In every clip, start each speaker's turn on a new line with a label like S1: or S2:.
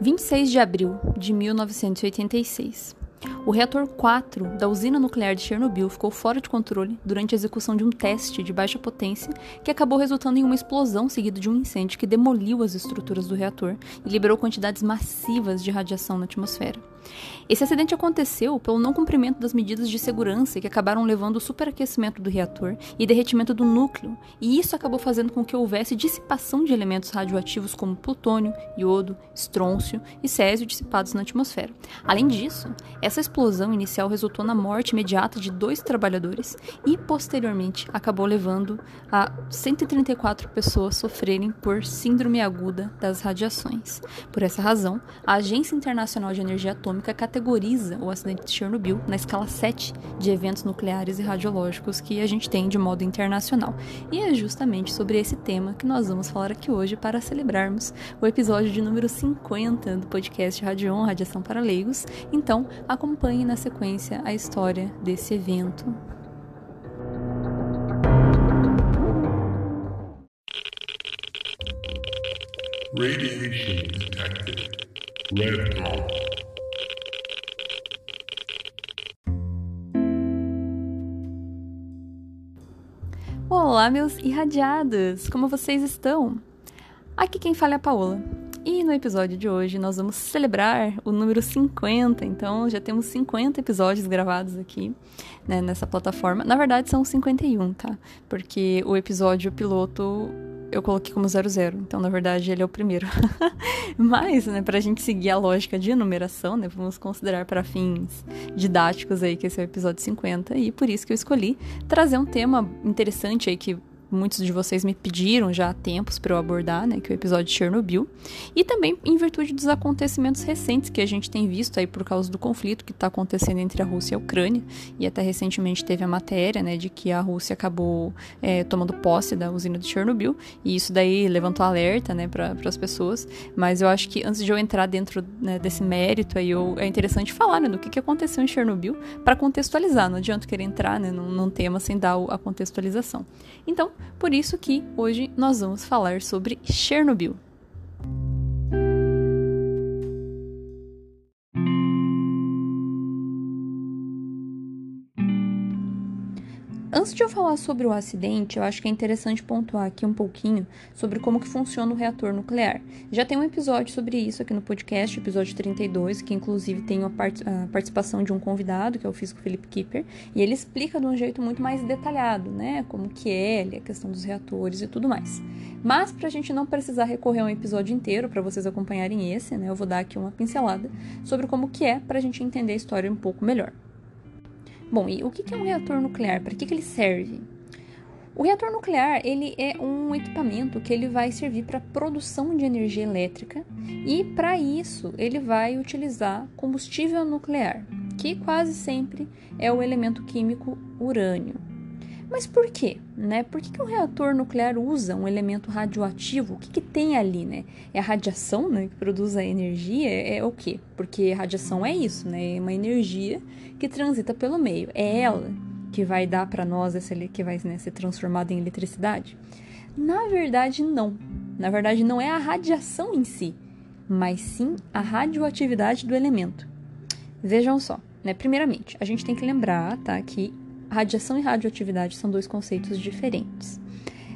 S1: 26 de abril de 1986. O reator 4 da usina nuclear de Chernobyl ficou fora de controle durante a execução de um teste de baixa potência que acabou resultando em uma explosão seguida de um incêndio que demoliu as estruturas do reator e liberou quantidades massivas de radiação na atmosfera. Esse acidente aconteceu pelo não cumprimento das medidas de segurança que acabaram levando ao superaquecimento do reator e derretimento do núcleo, e isso acabou fazendo com que houvesse dissipação de elementos radioativos como plutônio, iodo, estrôncio e césio dissipados na atmosfera. Além disso, essa explosão inicial resultou na morte imediata de dois trabalhadores e, posteriormente, acabou levando a 134 pessoas sofrerem por síndrome aguda das radiações. Por essa razão, a Agência Internacional de Energia Atômica categoriza o acidente de Chernobyl na escala 7 de eventos nucleares e radiológicos que a gente tem de modo internacional. E é justamente sobre esse tema que nós vamos falar aqui hoje para celebrarmos o episódio de número 50 do podcast Radio On, Radiação para Leigos. Então, acompanhe na sequência a história desse evento. Radiation detected. Red dot. Olá, meus irradiados! Como vocês estão? Aqui quem fala é a Paola. E no episódio de hoje nós vamos celebrar o número 50, então já temos 50 episódios gravados aqui né, nessa plataforma. Na verdade são 51, tá? Porque o episódio piloto eu coloquei como 00, então na verdade ele é o primeiro. Mas, né, pra gente seguir a lógica de numeração, né, vamos considerar para fins didáticos aí que esse é o episódio 50 e por isso que eu escolhi trazer um tema interessante aí que muitos de vocês me pediram já há tempos para eu abordar, né, que é o episódio de Chernobyl, e também em virtude dos acontecimentos recentes que a gente tem visto aí por causa do conflito que está acontecendo entre a Rússia e a Ucrânia, e até recentemente teve a matéria, né, de que a Rússia acabou é, tomando posse da usina de Chernobyl, e isso daí levantou alerta, né, para as pessoas, mas eu acho que antes de eu entrar dentro né, desse mérito aí, eu, é interessante falar, né, do que, que aconteceu em Chernobyl para contextualizar, não adianta querer entrar, né, num, num tema sem dar a contextualização. Então, por isso que hoje nós vamos falar sobre Chernobyl. Antes de eu falar sobre o acidente, eu acho que é interessante pontuar aqui um pouquinho sobre como que funciona o reator nuclear. Já tem um episódio sobre isso aqui no podcast, episódio 32, que inclusive tem a participação de um convidado, que é o físico Felipe Kipper, e ele explica de um jeito muito mais detalhado, né, como que é a questão dos reatores e tudo mais. Mas para a gente não precisar recorrer a um episódio inteiro para vocês acompanharem esse, né, eu vou dar aqui uma pincelada sobre como que é para a gente entender a história um pouco melhor. Bom, e o que é um reator nuclear? Para que, ele serve? O reator nuclear ele é um equipamento que ele vai servir para produção de energia elétrica e para isso ele vai utilizar combustível nuclear, que quase sempre é o elemento químico urânio. Mas por quê? Né? Por que, que um reator nuclear usa um elemento radioativo? O que, que tem ali? Né? É a radiação né, que produz a energia? É, é o quê? Porque radiação é isso, né? é uma energia que transita pelo meio. É ela que vai dar para nós, essa, que vai né, ser transformada em eletricidade? Na verdade, não. Na verdade, não é a radiação em si, mas sim a radioatividade do elemento. Vejam só, né? Primeiramente, a gente tem que lembrar tá, que Radiação e radioatividade são dois conceitos diferentes.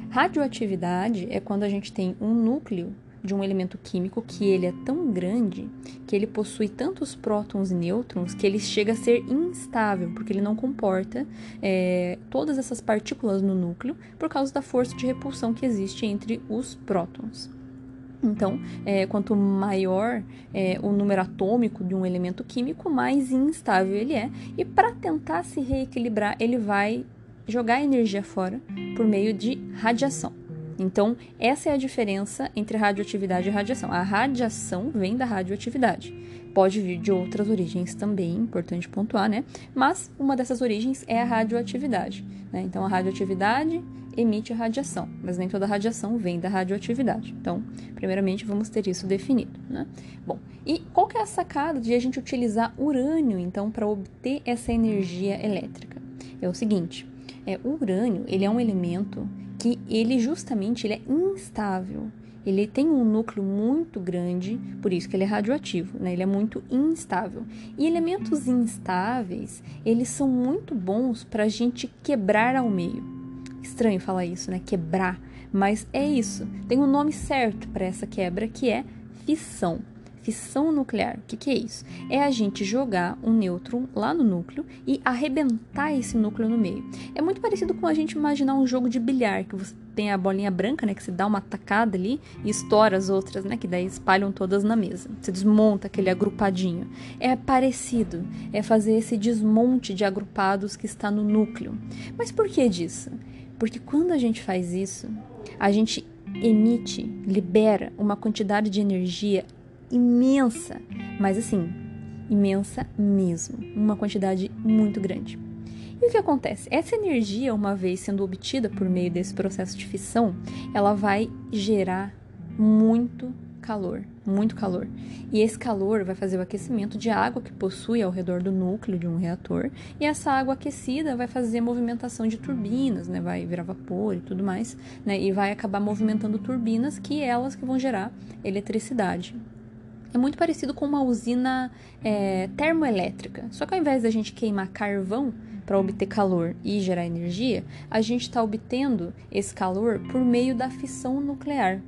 S1: Radioatividade é quando a gente tem um núcleo de um elemento químico que ele é tão grande que ele possui tantos prótons e nêutrons que ele chega a ser instável, porque ele não comporta é, todas essas partículas no núcleo por causa da força de repulsão que existe entre os prótons. Então, é, quanto maior é, o número atômico de um elemento químico, mais instável ele é. E para tentar se reequilibrar, ele vai jogar energia fora por meio de radiação. Então, essa é a diferença entre radioatividade e radiação. A radiação vem da radioatividade. Pode vir de outras origens também, importante pontuar, né? Mas uma dessas origens é a radioatividade. Né? Então, a radioatividade emite radiação, mas nem toda radiação vem da radioatividade. Então, primeiramente, vamos ter isso definido. Né? Bom, e qual que é a sacada de a gente utilizar urânio, então, para obter essa energia elétrica? É o seguinte, é, o urânio ele é um elemento que ele justamente ele é instável. ele tem um núcleo muito grande, por isso que ele é radioativo, né? Ele é muito instável. E elementos instáveis, eles são muito bons para a gente quebrar ao meio. Estranho falar isso, né? Quebrar, mas é isso. Tem um nome certo para essa quebra que é fissão fissão nuclear. O que, que, é isso? É a gente jogar um nêutron lá no núcleo e arrebentar esse núcleo no meio. É muito parecido com a gente imaginar um jogo de bilhar, que você tem a bolinha branca, né, que você dá uma tacada ali e estoura as outras, né, que daí espalham todas na mesa. Você desmonta aquele agrupadinho. É parecido, é fazer esse desmonte de agrupados que está no núcleo. Mas por que disso? Porque quando a gente faz isso, a gente emite, libera uma quantidade de energia imensa, mas assim, imensa mesmo, uma quantidade muito grande. E o que acontece? Essa energia, uma vez sendo obtida por meio desse processo de fissão, ela vai gerar muito calor, muito calor. E esse calor vai fazer o aquecimento de água que possui ao redor do núcleo de um reator, e essa água aquecida vai fazer movimentação de turbinas, né? Vai virar vapor e tudo mais, né? E vai acabar movimentando turbinas que elas que vão gerar eletricidade é muito parecido com uma usina é, termoelétrica. Só que ao invés da gente queimar carvão para obter calor e gerar energia, a gente está obtendo esse calor por meio da fissão nuclear.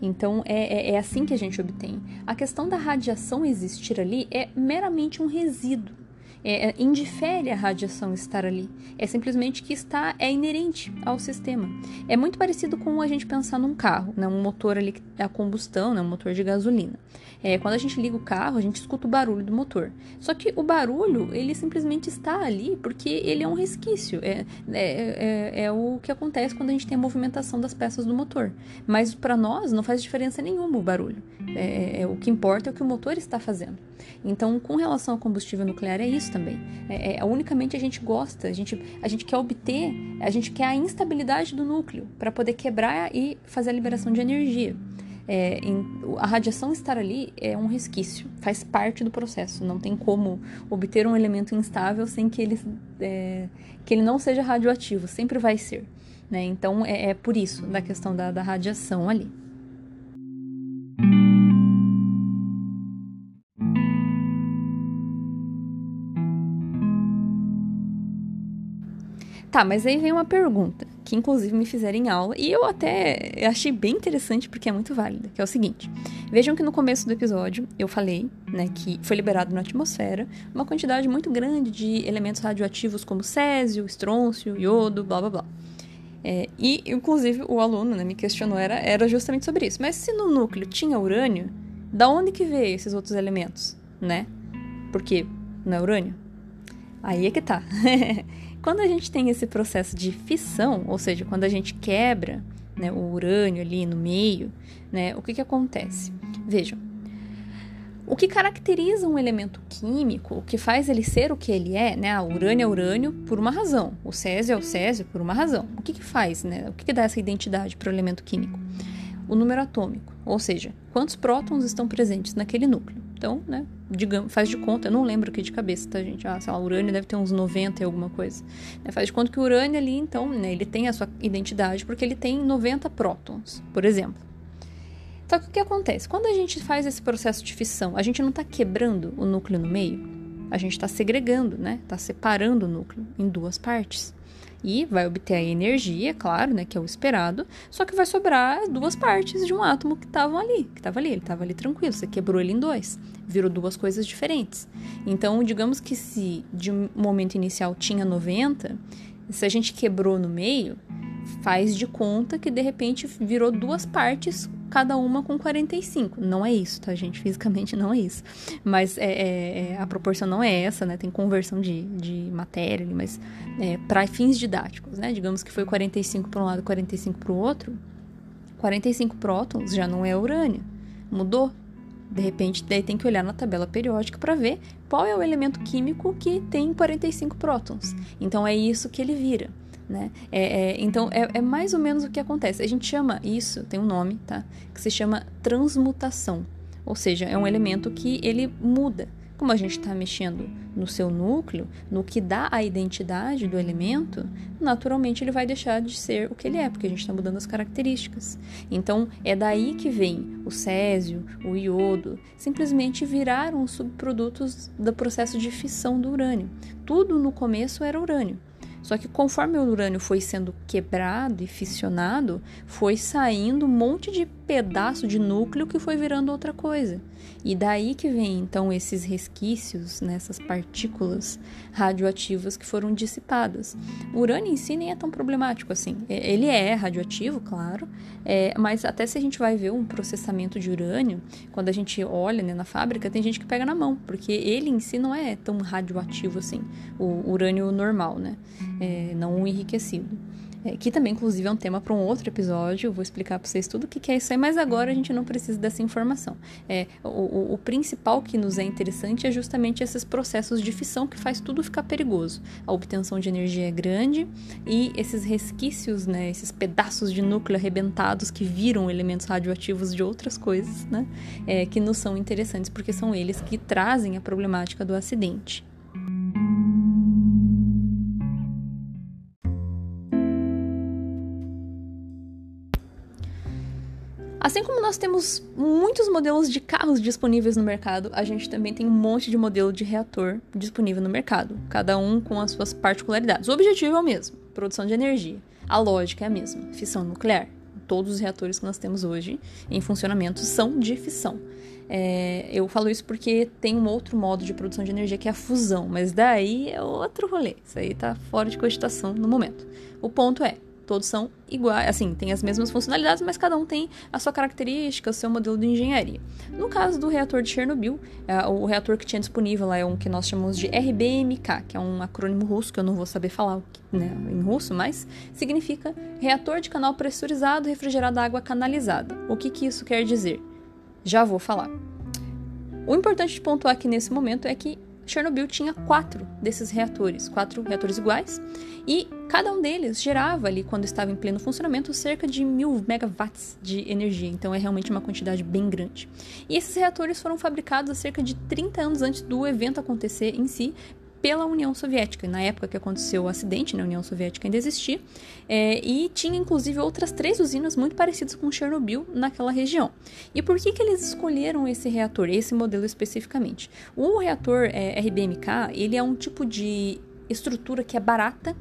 S1: Então é, é, é, assim que a gente obtém. A questão da radiação existir ali é meramente um resíduo é, é, indifere a radiação estar ali. É simplesmente que está é inerente ao sistema. É muito parecido com a gente pensar num carro, né? um motor ali a combustão, né? um motor de gasolina. É, quando a gente liga o carro, a gente escuta o barulho do motor. Só que o barulho, ele simplesmente está ali porque ele é um resquício. É, é, é, é o que acontece quando a gente tem a movimentação das peças do motor. Mas para nós não faz diferença nenhuma o barulho. É, é, o que importa é o que o motor está fazendo. Então, com relação ao combustível nuclear, é isso também. É, é, unicamente a gente gosta, a gente, a gente quer obter, a gente quer a instabilidade do núcleo para poder quebrar e fazer a liberação de energia. É, em, a radiação estar ali é um resquício, faz parte do processo. Não tem como obter um elemento instável sem que ele, é, que ele não seja radioativo, sempre vai ser. Né? Então é, é por isso da questão da, da radiação ali. Tá, mas aí vem uma pergunta, que inclusive me fizeram em aula, e eu até achei bem interessante porque é muito válida, que é o seguinte. Vejam que no começo do episódio eu falei, né, que foi liberado na atmosfera uma quantidade muito grande de elementos radioativos como césio, estrôncio, iodo, blá blá blá. É, e, inclusive, o aluno né, me questionou, era, era justamente sobre isso. Mas se no núcleo tinha urânio, da onde que veio esses outros elementos, né? Porque não é urânio? Aí é que tá. Quando a gente tem esse processo de fissão, ou seja, quando a gente quebra né, o urânio ali no meio, né, o que, que acontece? Vejam, o que caracteriza um elemento químico, o que faz ele ser o que ele é, né? O urânio é urânio por uma razão, o césio é o césio por uma razão. O que, que faz, né? O que, que dá essa identidade para o elemento químico? O número atômico, ou seja, quantos prótons estão presentes naquele núcleo. Então, né, digamos, faz de conta, eu não lembro aqui de cabeça, tá, gente? Ah, sei lá, o urânio deve ter uns 90 e alguma coisa. Né, faz de conta que o urânio ali, então, né, ele tem a sua identidade porque ele tem 90 prótons, por exemplo. Só que o que acontece? Quando a gente faz esse processo de fissão, a gente não está quebrando o núcleo no meio, a gente está segregando, né? Está separando o núcleo em duas partes e vai obter a energia, claro, né, que é o esperado, só que vai sobrar duas partes de um átomo que estavam ali, que estava ali, ele estava ali tranquilo, você quebrou ele em dois, virou duas coisas diferentes. Então, digamos que se de um momento inicial tinha 90, se a gente quebrou no meio, faz de conta que de repente virou duas partes cada uma com 45. Não é isso, tá, gente? Fisicamente não é isso. Mas é, é, é a proporção não é essa, né? Tem conversão de, de matéria ali, mas é, para fins didáticos, né? Digamos que foi 45 para um lado, 45 para o outro. 45 prótons já não é urânio. Mudou. De repente, daí tem que olhar na tabela periódica para ver qual é o elemento químico que tem 45 prótons. Então é isso que ele vira. Né? É, é, então, é, é, mais ou menos o que acontece. A gente chama isso, tem um nome, tá? Que se chama transmutação. Ou seja, é um elemento que ele muda como a gente está mexendo no seu núcleo, no que dá a identidade do elemento, naturalmente ele vai deixar de ser o que ele é, porque a gente está mudando as características. Então é daí que vem o césio, o iodo, simplesmente viraram subprodutos do processo de fissão do urânio. Tudo no começo era urânio. Só que conforme o urânio foi sendo quebrado e fissionado, foi saindo um monte de pedaço de núcleo que foi virando outra coisa. E daí que vem então esses resquícios, nessas né, partículas radioativas que foram dissipadas. O urânio em si nem é tão problemático assim. Ele é radioativo, claro, é, mas até se a gente vai ver um processamento de urânio, quando a gente olha né, na fábrica, tem gente que pega na mão, porque ele em si não é tão radioativo assim, o urânio normal, né? É, não enriquecido. É, que também, inclusive, é um tema para um outro episódio. Eu vou explicar para vocês tudo o que, é isso aí, mas agora a gente não precisa dessa informação. É, o, o, o, principal que nos é interessante é justamente esses processos de fissão que faz tudo ficar perigoso. A obtenção de energia é grande e esses resquícios, né, esses pedaços de núcleo arrebentados que viram elementos radioativos de outras coisas, né, é, que nos são interessantes porque são eles que trazem a problemática do acidente. Assim como nós temos muitos modelos de carros disponíveis no mercado, a gente também tem um monte de modelo de reator disponível no mercado, cada um com as suas particularidades. O objetivo é o mesmo: produção de energia. A lógica é a mesma: fissão nuclear. Todos os reatores que nós temos hoje em funcionamento são de fissão. É, eu falo isso porque tem um outro modo de produção de energia que é a fusão, mas daí é outro rolê. Isso aí tá fora de cogitação no momento. O ponto é, todos são iguais, assim, tem as mesmas funcionalidades, mas cada um tem a sua característica, o seu modelo de engenharia. No caso do reator de Chernobyl, é, o reator que tinha disponível lá é um que nós chamamos de RBMK, que é um acrônimo russo que eu não vou saber falar né, em russo, mas significa reator de canal pressurizado refrigerado a água canalizada. O que, que isso quer dizer? Já vou falar. O importante de pontuar aqui nesse momento é que Chernobyl tinha quatro desses reatores, quatro reatores iguais, e cada um deles gerava ali, quando estava em pleno funcionamento, cerca de mil megawatts de energia. Então é realmente uma quantidade bem grande. E esses reatores foram fabricados cerca de 30 anos antes do evento acontecer em si, pela União Soviética. Na época que aconteceu o acidente, na né, União Soviética ainda existia, é, e tinha inclusive outras três usinas muito parecidas com Chernobyl naquela região. E por que, que eles escolheram esse reator, esse modelo especificamente? O reator é, RBMK, ele é um tipo de estrutura que é barata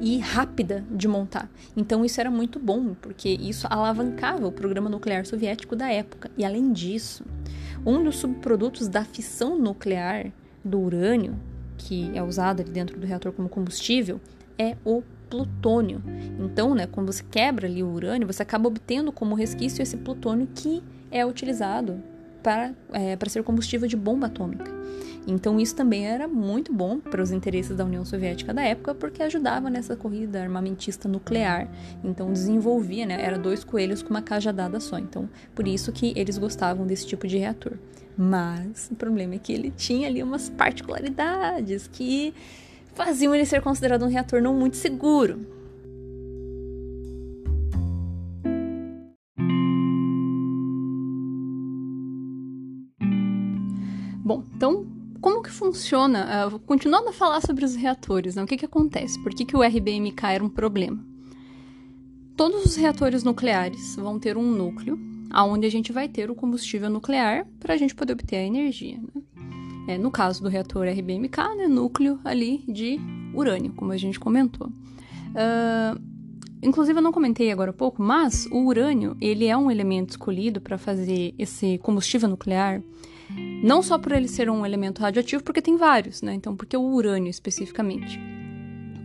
S1: e rápida de montar. Então isso era muito bom, porque isso alavancava o programa nuclear soviético da época. E além disso, um dos subprodutos da fissão nuclear do urânio que é usado ali dentro do reator como combustível é o plutônio. Então, né, quando você quebra ali o urânio, você acaba obtendo como resquício esse plutônio que é utilizado para, é, para ser combustível de bomba atômica. Então, isso também era muito bom para os interesses da União Soviética da época, porque ajudava nessa corrida armamentista nuclear. Então, desenvolvia, né, era dois coelhos com uma cajadada só. Então, por isso que eles gostavam desse tipo de reator. Mas o problema é que ele tinha ali umas particularidades que faziam ele ser considerado um reator não muito seguro. Bom, então como que funciona? Uh, continuando a falar sobre os reatores, né? o que, que acontece? Por que, que o RBMK era um problema? Todos os reatores nucleares vão ter um núcleo aonde a gente vai ter o combustível nuclear para a gente poder obter a energia. Né? É, no caso do reator RBMK, né, núcleo ali de urânio, como a gente comentou. Uh, inclusive, eu não comentei agora há pouco, mas o urânio ele é um elemento escolhido para fazer esse combustível nuclear, não só por ele ser um elemento radioativo, porque tem vários, né? Então, porque o urânio especificamente?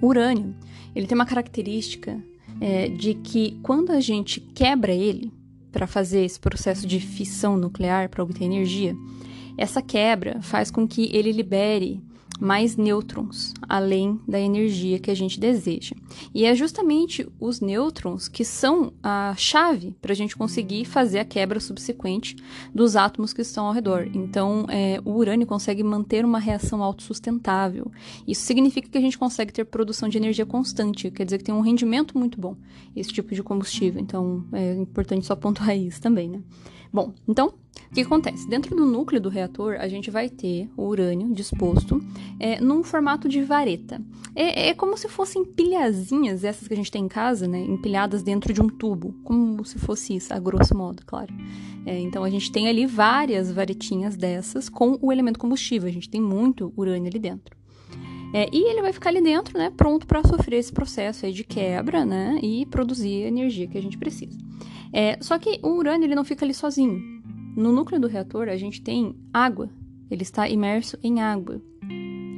S1: O urânio ele tem uma característica é, de que quando a gente quebra ele, para fazer esse processo de fissão nuclear para obter energia, essa quebra faz com que ele libere mais nêutrons, além da energia que a gente deseja. E é justamente os nêutrons que são a chave para a gente conseguir fazer a quebra subsequente dos átomos que estão ao redor. Então, é, o urânio consegue manter uma reação autossustentável. Isso significa que a gente consegue ter produção de energia constante, quer dizer que tem um rendimento muito bom esse tipo de combustível. Então, é importante só pontuar isso também, né? Bom, então O que acontece? Dentro do núcleo do reator, a gente vai ter o urânio disposto é, num formato de vareta. É, é, como se fossem pilhazinhas, essas que a gente tem em casa, né? Empilhadas dentro de um tubo. Como se fosse isso, a grosso modo, claro. É, então a gente tem ali várias varetinhas dessas com o elemento combustível. A gente tem muito urânio ali dentro. É, e ele vai ficar ali dentro, né, pronto para sofrer esse processo de quebra, né, e produzir a energia que a gente precisa. É, só que o urânio ele não fica ali sozinho. No núcleo do reator a gente tem água, ele está imerso em água.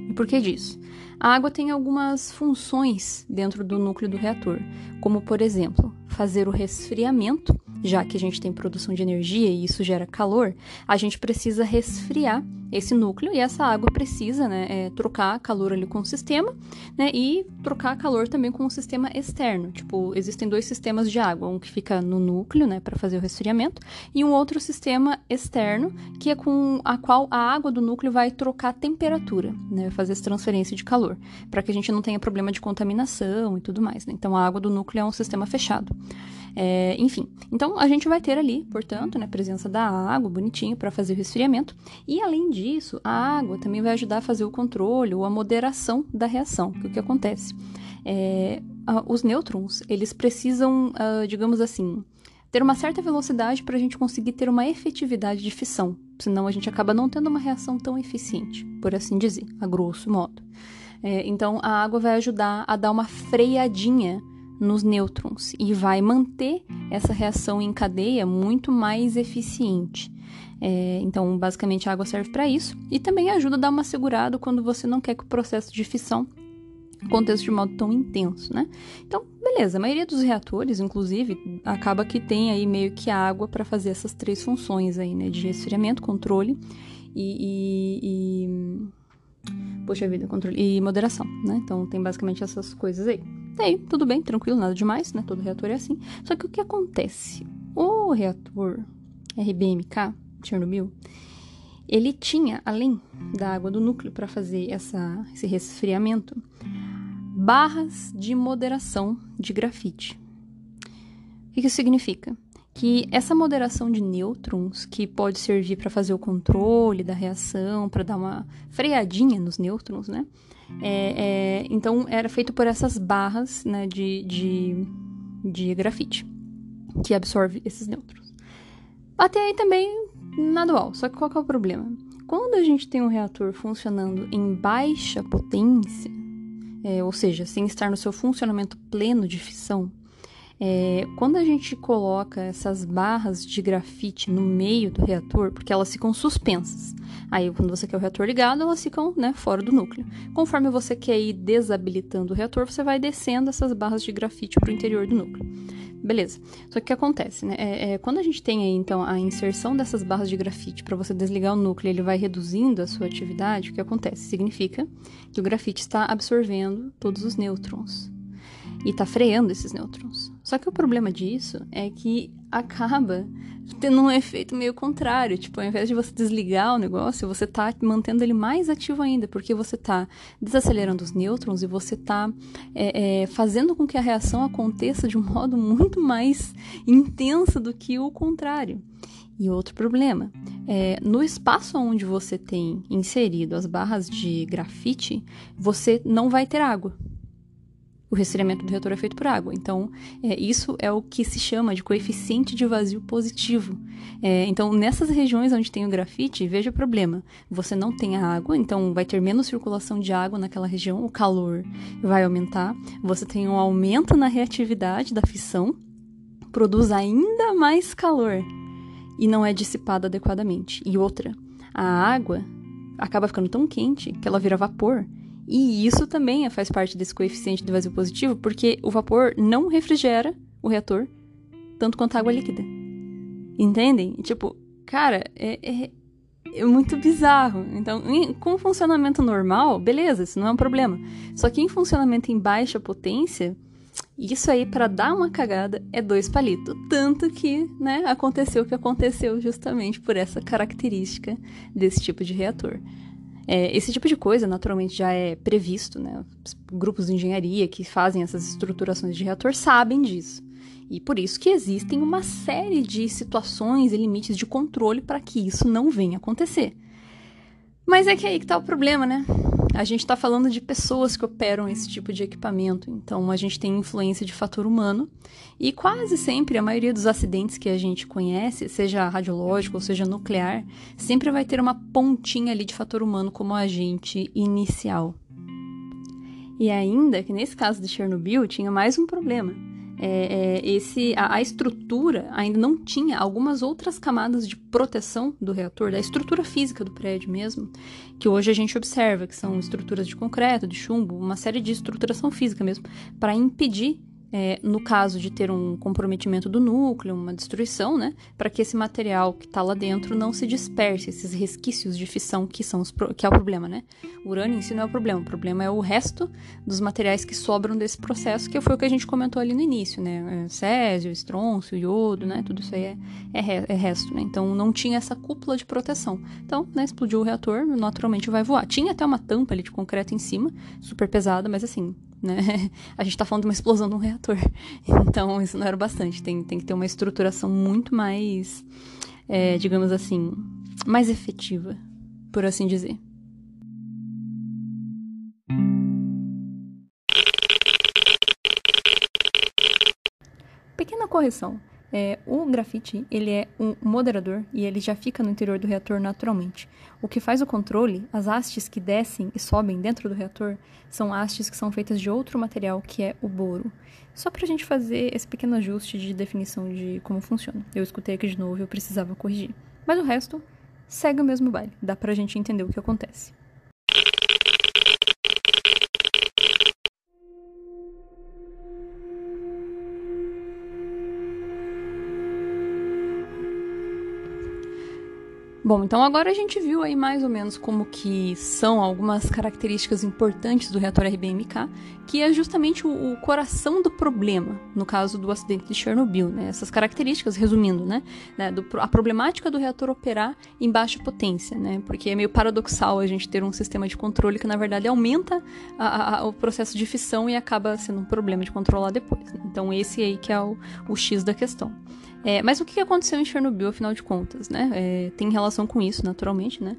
S1: E por que disso? A água tem algumas funções dentro do núcleo do reator, como por exemplo, fazer o resfriamento, já que a gente tem produção de energia e isso gera calor, a gente precisa resfriar esse núcleo e essa água precisa né, é, trocar calor ali com o sistema né, e trocar calor também com o sistema externo. Tipo, existem dois sistemas de água, um que fica no núcleo né, para fazer o resfriamento e um outro sistema externo que é com a qual a água do núcleo vai trocar temperatura, né, fazer essa transferência de calor, para que a gente não tenha problema de contaminação e tudo mais. Né? Então, a água do núcleo é um sistema fechado. É, enfim, então a gente vai ter ali, portanto, né, a presença da água bonitinho para fazer o resfriamento. E além disso, a água também vai ajudar a fazer o controle ou a moderação da reação. Que o que acontece? É, os nêutrons, eles precisam, uh, digamos assim, ter uma certa velocidade para a gente conseguir ter uma efetividade de fissão. Senão a gente acaba não tendo uma reação tão eficiente, por assim dizer, a grosso modo. É, então a água vai ajudar a dar uma freadinha nos nêutrons e vai manter essa reação em cadeia muito mais eficiente. É, então, basicamente, a água serve para isso e também ajuda a dar uma segurada quando você não quer que o processo de fissão aconteça de modo tão intenso, né? Então, beleza, a maioria dos reatores, inclusive, acaba que tem aí meio que água para fazer essas três funções aí, né? De resfriamento, controle e, e, e... Poxa vida, controle e moderação, né? Então tem basicamente essas coisas aí. E aí, tudo bem, tranquilo, nada demais, né? Todo reator é assim. Só que o que acontece? O reator RBMK, Chernobyl, ele tinha, além da água do núcleo para fazer essa, esse resfriamento, barras de moderação de grafite. O que isso significa? Que essa moderação de nêutrons, que pode servir para fazer o controle da reação, para dar uma freadinha nos nêutrons, né? É, é, então era feito por essas barras né, de, de, de grafite que absorve esses nêutrons. Até aí também nada igual, só que qual que é o problema? Quando a gente tem um reator funcionando em baixa potência, é, ou seja, sem estar no seu funcionamento pleno de fissão, é, quando a gente coloca essas barras de grafite no meio do reator, porque elas ficam suspensas, aí quando você quer o reator ligado, elas ficam né, fora do núcleo. Conforme você quer ir desabilitando o reator, você vai descendo essas barras de grafite para o interior do núcleo. Beleza. Só que o que acontece, né? É, é, quando a gente tem aí, então, a inserção dessas barras de grafite para você desligar o núcleo, ele vai reduzindo a sua atividade, o que acontece? Significa que o grafite está absorvendo todos os nêutrons e está freando esses nêutrons. Só que o problema disso é que acaba tendo um efeito meio contrário. Tipo, ao invés de você desligar o negócio, você está mantendo ele mais ativo ainda, porque você está desacelerando os nêutrons e você está é, é, fazendo com que a reação aconteça de um modo muito mais intenso do que o contrário. E outro problema, é, no espaço onde você tem inserido as barras de grafite, você não vai ter água o resfriamento do reator é feito por água. Então, é, isso é o que se chama de coeficiente de vazio positivo. É, então, nessas regiões onde tem o grafite, veja o problema. Você não tem a água, então vai ter menos circulação de água naquela região, o calor vai aumentar. Você tem um aumento na reatividade da fissão, produz ainda mais calor e não é dissipado adequadamente. E outra, a água acaba ficando tão quente que ela vira vapor e isso também faz parte desse coeficiente de vazio positivo, porque o vapor não refrigera o reator tanto quanto a água líquida. Entendem? Tipo, cara, é, é, é muito bizarro. Então, em, com funcionamento normal, beleza, isso não é um problema. Só que em funcionamento em baixa potência, isso aí, para dar uma cagada, é dois palitos. Tanto que, né, aconteceu o que aconteceu justamente por essa característica desse tipo de reator. É, esse tipo de coisa, naturalmente, já é previsto, né? Os grupos de engenharia que fazem essas estruturações de reator sabem disso. E por isso que existem uma série de situações e limites de controle para que isso não venha acontecer. Mas é que aí que tá o problema, né? A gente está falando de pessoas que operam esse tipo de equipamento, então a gente tem influência de fator humano e quase sempre a maioria dos acidentes que a gente conhece, seja radiológico ou seja nuclear, sempre vai ter uma pontinha ali de fator humano como agente inicial. E ainda que nesse caso de Chernobyl tinha mais um problema é, é, esse, a, a, estrutura ainda não tinha algumas outras camadas de proteção do reator, da estrutura física do prédio mesmo, que hoje a gente observa, que são estruturas de concreto, de chumbo, uma série de estruturação física mesmo, para impedir é, no caso de ter um comprometimento do núcleo, uma destruição, né, para que esse material que está lá dentro não se disperse, esses resquícios de fissão que são os que é o problema, né? O urânio em si não é o problema, o problema é o resto dos materiais que sobram desse processo, que foi o que a gente comentou ali no início, né? É, césio, estrôncio, iodo, né? Tudo isso aí é, é, é resto, né? Então não tinha essa cúpula de proteção. Então, né, explodiu o reator, naturalmente vai voar. Tinha até uma tampa ali de concreto em cima, super pesada, mas assim, né? A gente está falando de uma explosão de um reator. Então, isso não era bastante. Tem, tem que ter uma estruturação muito mais, é, digamos assim, mais efetiva, por assim dizer. Pequena correção. É, o grafite ele é um moderador e ele já fica no interior do reator naturalmente. O que faz o controle, as hastes que descem e sobem dentro do reator, são hastes que são feitas de outro material que é o boro. Só para a gente fazer esse pequeno ajuste de definição de como funciona. Eu escutei aqui de novo e eu precisava corrigir. Mas o resto segue o mesmo baile, dá para a gente entender o que acontece. Bom, então agora a gente viu aí mais ou menos como que são algumas características importantes do reator RBMK, que é justamente o, o coração do problema, no caso do acidente de Chernobyl, né? Essas características, resumindo, né? né? Do, a problemática do reator operar em baixa potência, né? Porque é meio paradoxal a gente ter um sistema de controle que, na verdade, aumenta a, a, o processo de fissão e acaba sendo um problema de controlar depois. Né? Então, esse aí que é o, o X da questão. É, mas o que aconteceu em Chernobyl, afinal de contas, né? É, tem relação com isso, naturalmente, né?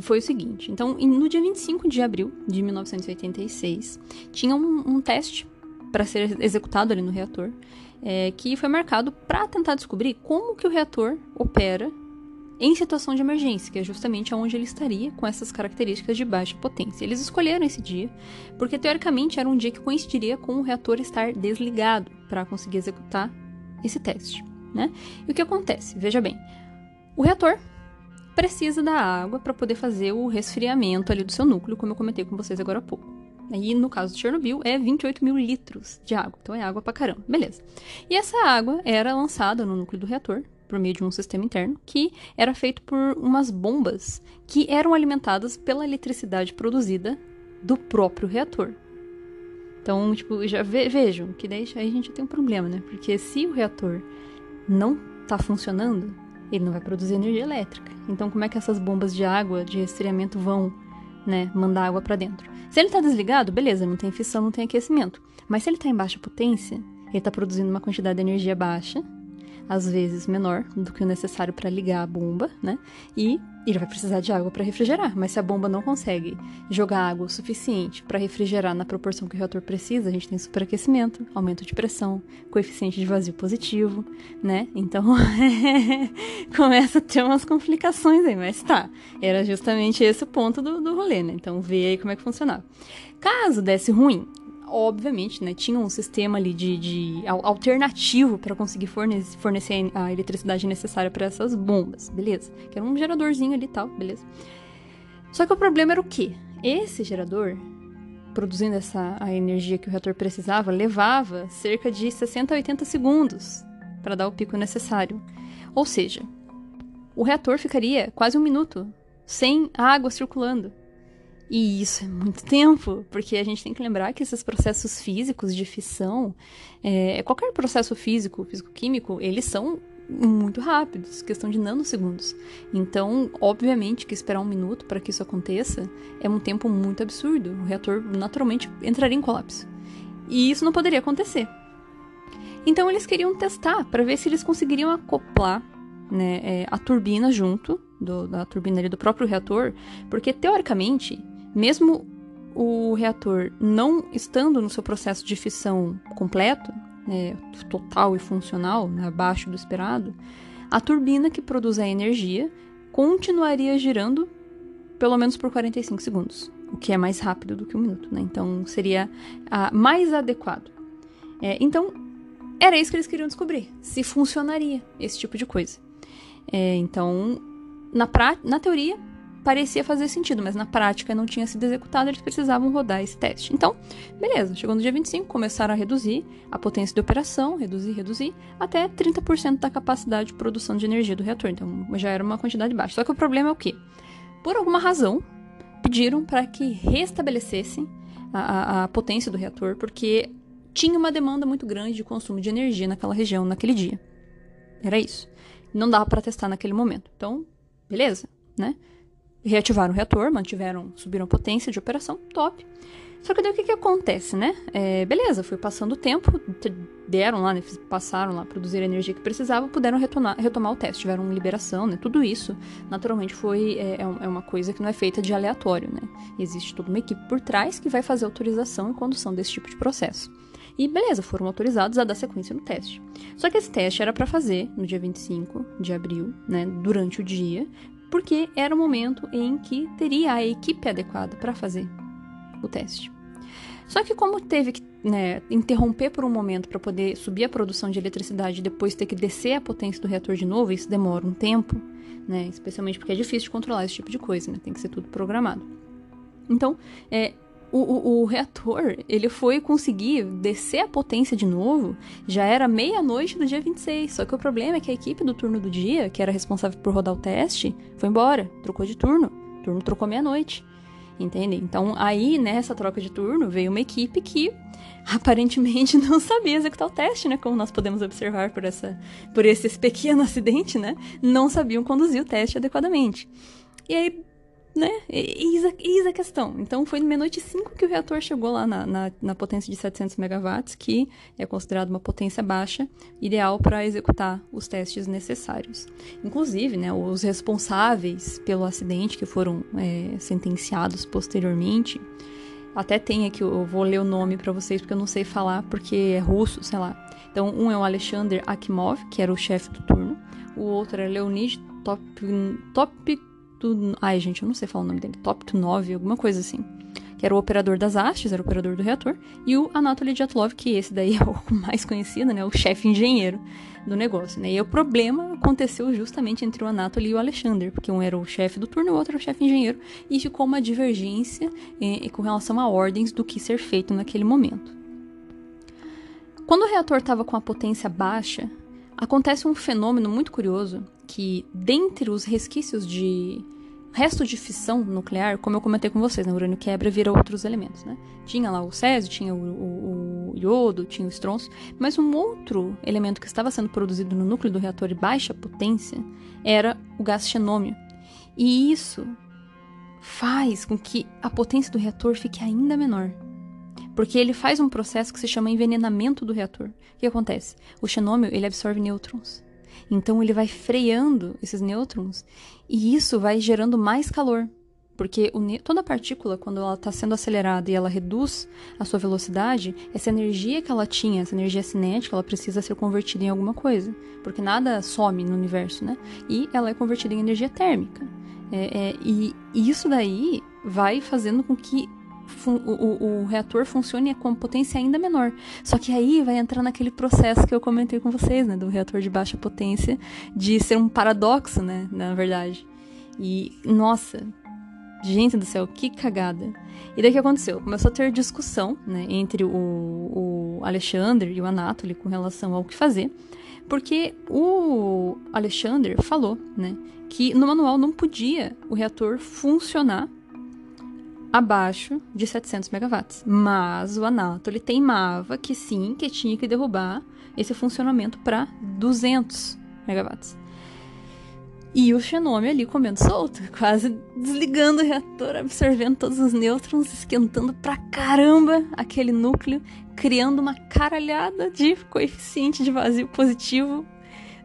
S1: Foi o seguinte. Então, no dia 25 de abril de 1986, tinha um, um teste para ser executado ali no reator, é, que foi marcado para tentar descobrir como que o reator opera em situação de emergência, que é justamente onde ele estaria com essas características de baixa potência. Eles escolheram esse dia porque teoricamente era um dia que coincidiria com o reator estar desligado para conseguir executar esse teste né? E o que acontece? Veja bem, o reator precisa da água para poder fazer o resfriamento ali do seu núcleo, como eu comentei com vocês agora há pouco. E no caso de Chernobyl, é 28 mil litros de água. Então é água pra caramba. Beleza. E essa água era lançada no núcleo do reator por meio de um sistema interno que era feito por umas bombas que eram alimentadas pela eletricidade produzida do próprio reator. Então, tipo, já ve vejam que daí aí a gente tem um problema, né? Porque se o reator não está funcionando, ele não vai produzir energia elétrica. Então, como é que essas bombas de água, de resfriamento, vão né, mandar água para dentro? Se ele está desligado, beleza, não tem fissão, não tem aquecimento. Mas se ele está em baixa potência, ele está produzindo uma quantidade de energia baixa, às vezes menor do que o necessário para ligar a bomba, né? E ele vai precisar de água para refrigerar, mas se a bomba não consegue jogar água o suficiente para refrigerar na proporção que o reator precisa, a gente tem superaquecimento, aumento de pressão, coeficiente de vazio positivo, né? Então começa a ter umas complicações aí, mas tá. Era justamente esse o ponto do, do rolê, né? Então vê aí como é que funcionava. Caso desse ruim, obviamente, né, tinha um sistema ali de, de alternativo para conseguir fornecer, fornecer a eletricidade necessária para essas bombas, beleza? Que era um geradorzinho ali e tal, beleza? Só que o problema era o quê? Esse gerador, produzindo essa a energia que o reator precisava, levava cerca de 60 a 80 segundos para dar o pico necessário. Ou seja, o reator ficaria quase um minuto sem água circulando. E isso é muito tempo, porque a gente tem que lembrar que esses processos físicos de fissão, é, qualquer processo físico, físico-químico, eles são muito rápidos, questão de nanosegundos. Então, obviamente que esperar um minuto para que isso aconteça é um tempo muito absurdo. O reator naturalmente entraria em colapso. E isso não poderia acontecer. Então eles queriam testar para ver se eles conseguiriam acoplar né, é, a turbina junto do, da turbina ali do próprio reator, porque teoricamente, mesmo o reator não estando no seu processo de fissão completo, né, total e funcional, né, abaixo do esperado, a turbina que produz a energia continuaria girando pelo menos por 45 segundos, o que é mais rápido do que um minuto, né? Então seria mais adequado. É, então era isso que eles queriam descobrir, se funcionaria esse tipo de coisa. É, então, na, na teoria, parecia fazer sentido, mas na prática não tinha sido executado, eles precisavam rodar esse teste. Então, beleza, chegou no dia 25, começaram a reduzir a potência de operação, reduzir, reduzir, até 30% da capacidade de produção de energia do reator. Então, já era uma quantidade baixa. Só que o problema é o quê? Por alguma razão, pediram para que restabelecessem a, a, a potência do reator, porque tinha uma demanda muito grande de consumo de energia naquela região, naquele dia. Era isso. Não dava para testar naquele momento. Então, beleza, né? Reativaram o reator, mantiveram, subiram a potência de operação, top. Só que daí o que, que acontece, né? É, beleza, foi passando o tempo, deram lá, né, passaram lá, produzir a energia que precisavam, puderam retomar, retomar o teste, tiveram liberação, né? Tudo isso, naturalmente, foi é, é, é uma coisa que não é feita de aleatório, né? Existe toda uma equipe por trás que vai fazer autorização e condução desse tipo de processo. E beleza, foram autorizados a dar sequência no teste. Só que esse teste era para fazer no dia 25 de abril, né, durante o dia, porque era o momento em que teria a equipe adequada para fazer o teste. Só que como teve que né, interromper por um momento para poder subir a produção de eletricidade e depois ter que descer a potência do reator de novo, isso demora um tempo, né, especialmente porque é difícil de controlar esse tipo de coisa, né, tem que ser tudo programado. Então, é, o, o, o, reator, ele foi conseguir descer a potência de novo, já era meia-noite do dia 26. Só que o problema é que a equipe do turno do dia, que era responsável por rodar o teste, foi embora, trocou de turno. O turno trocou meia-noite. Entende? Então, aí, nessa troca de turno, veio uma equipe que aparentemente não sabia executar o teste, né? Como nós podemos observar por, essa, por esse pequeno acidente, né? Não sabiam conduzir o teste adequadamente. E aí, né? Eis a, eis a questão. Então, foi no meia-noite 5 que o reator chegou lá na, na, na, potência de 700 megawatts, que é considerado uma potência baixa, ideal para executar os testes necessários. Inclusive, né, os responsáveis pelo acidente, que foram é, sentenciados posteriormente, até tem aqui, eu vou ler o nome para vocês, porque eu não sei falar, porque é russo, sei lá. Então, um é o Alexander Akimov, que era o chefe do turno, o outro é Leonid Top, Top do. Ai, gente, eu não sei falar o nome dele. Top 9, alguma coisa assim. Que era o operador das hastes, era o operador do reator. E o Anatoly Dyatlov, que esse daí é o mais conhecido, né? O chefe engenheiro do negócio, né? E o problema aconteceu justamente entre o Anatoly e o Alexander, porque um era o chefe do turno e o outro era o chefe engenheiro. E ficou uma divergência eh, com relação a ordens do que ser feito naquele momento. Quando o reator estava com a potência baixa, acontece um fenômeno muito curioso que, dentre os resquícios de resto de fissão nuclear, como eu comentei com vocês, né, o urânio quebra vira outros elementos, né? Tinha lá o césio, tinha o, o, o iodo, tinha o estronço, mas um outro elemento que estava sendo produzido no núcleo do reator de baixa potência era o gás xenômio. E isso faz com que a potência do reator fique ainda menor porque ele faz um processo que se chama envenenamento do reator. O que acontece? O xenômio ele absorve nêutrons. Então ele vai freando esses nêutrons e isso vai gerando mais calor. Porque toda partícula, quando ela está sendo acelerada e ela reduz a sua velocidade, essa energia que ela tinha, essa energia cinética, ela precisa ser convertida em alguma coisa. Porque nada some no universo, né? E ela é convertida em energia térmica. É, é, e isso daí vai fazendo com que o, o, o, reator funcione com potência ainda menor. Só que aí vai entrar naquele processo que eu comentei com vocês, né? Do reator de baixa potência, de ser um paradoxo, né? Na verdade. E, nossa, gente do céu, que cagada. E daí o que aconteceu? Começou a ter discussão, né? Entre o, o Alexander e o Anatoly com relação ao que fazer. Porque o Alexander falou, né? Que no manual não podia o reator funcionar abaixo de 700 megawatts. Mas o Anatoly teimava que sim, que tinha que derrubar esse funcionamento para 200 megawatts. E o Xenome ali comendo solto, quase desligando o reator, absorvendo todos os nêutrons, esquentando pra caramba aquele núcleo, criando uma caralhada de coeficiente de vazio positivo.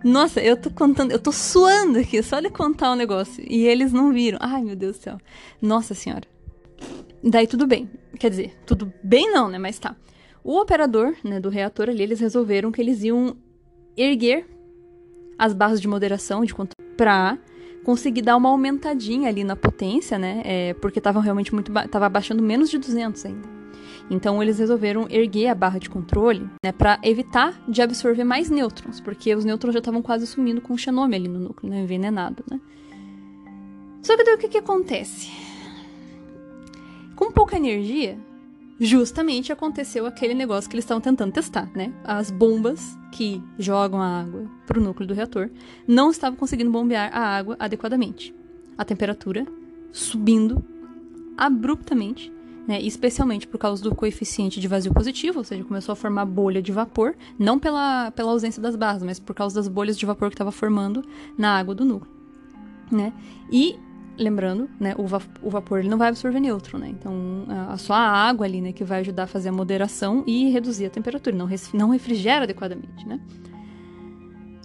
S1: Nossa, eu tô contando, eu tô suando aqui, só de contar o um negócio. E eles não viram. Ai, meu Deus do céu. Nossa senhora. Daí tudo bem. Quer dizer, tudo bem não, né? Mas tá. O operador, né, do reator ali, eles resolveram que eles iam erguer as barras de moderação de controle para conseguir dar uma aumentadinha ali na potência, né? É, porque estavam realmente muito tava abaixando menos de 200 ainda. Então eles resolveram erguer a barra de controle, né, para evitar de absorver mais nêutrons, porque os nêutrons já estavam quase sumindo com o xenome ali no núcleo, né, envenenado, né? Só que daí o que que acontece? Com pouca energia, justamente aconteceu aquele negócio que eles estavam tentando testar, né? As bombas que jogam a água para o núcleo do reator não estavam conseguindo bombear a água adequadamente. A temperatura subindo abruptamente, né? Especialmente por causa do coeficiente de vazio positivo, ou seja, começou a formar bolha de vapor, não pela, pela ausência das barras, mas por causa das bolhas de vapor que estava formando na água do núcleo, né? E lembrando, né, o, va o vapor ele não vai absorver nêutron, né? Então, a, só a água ali, né, que vai ajudar a fazer a moderação e reduzir a temperatura, não, não refrigera adequadamente, né?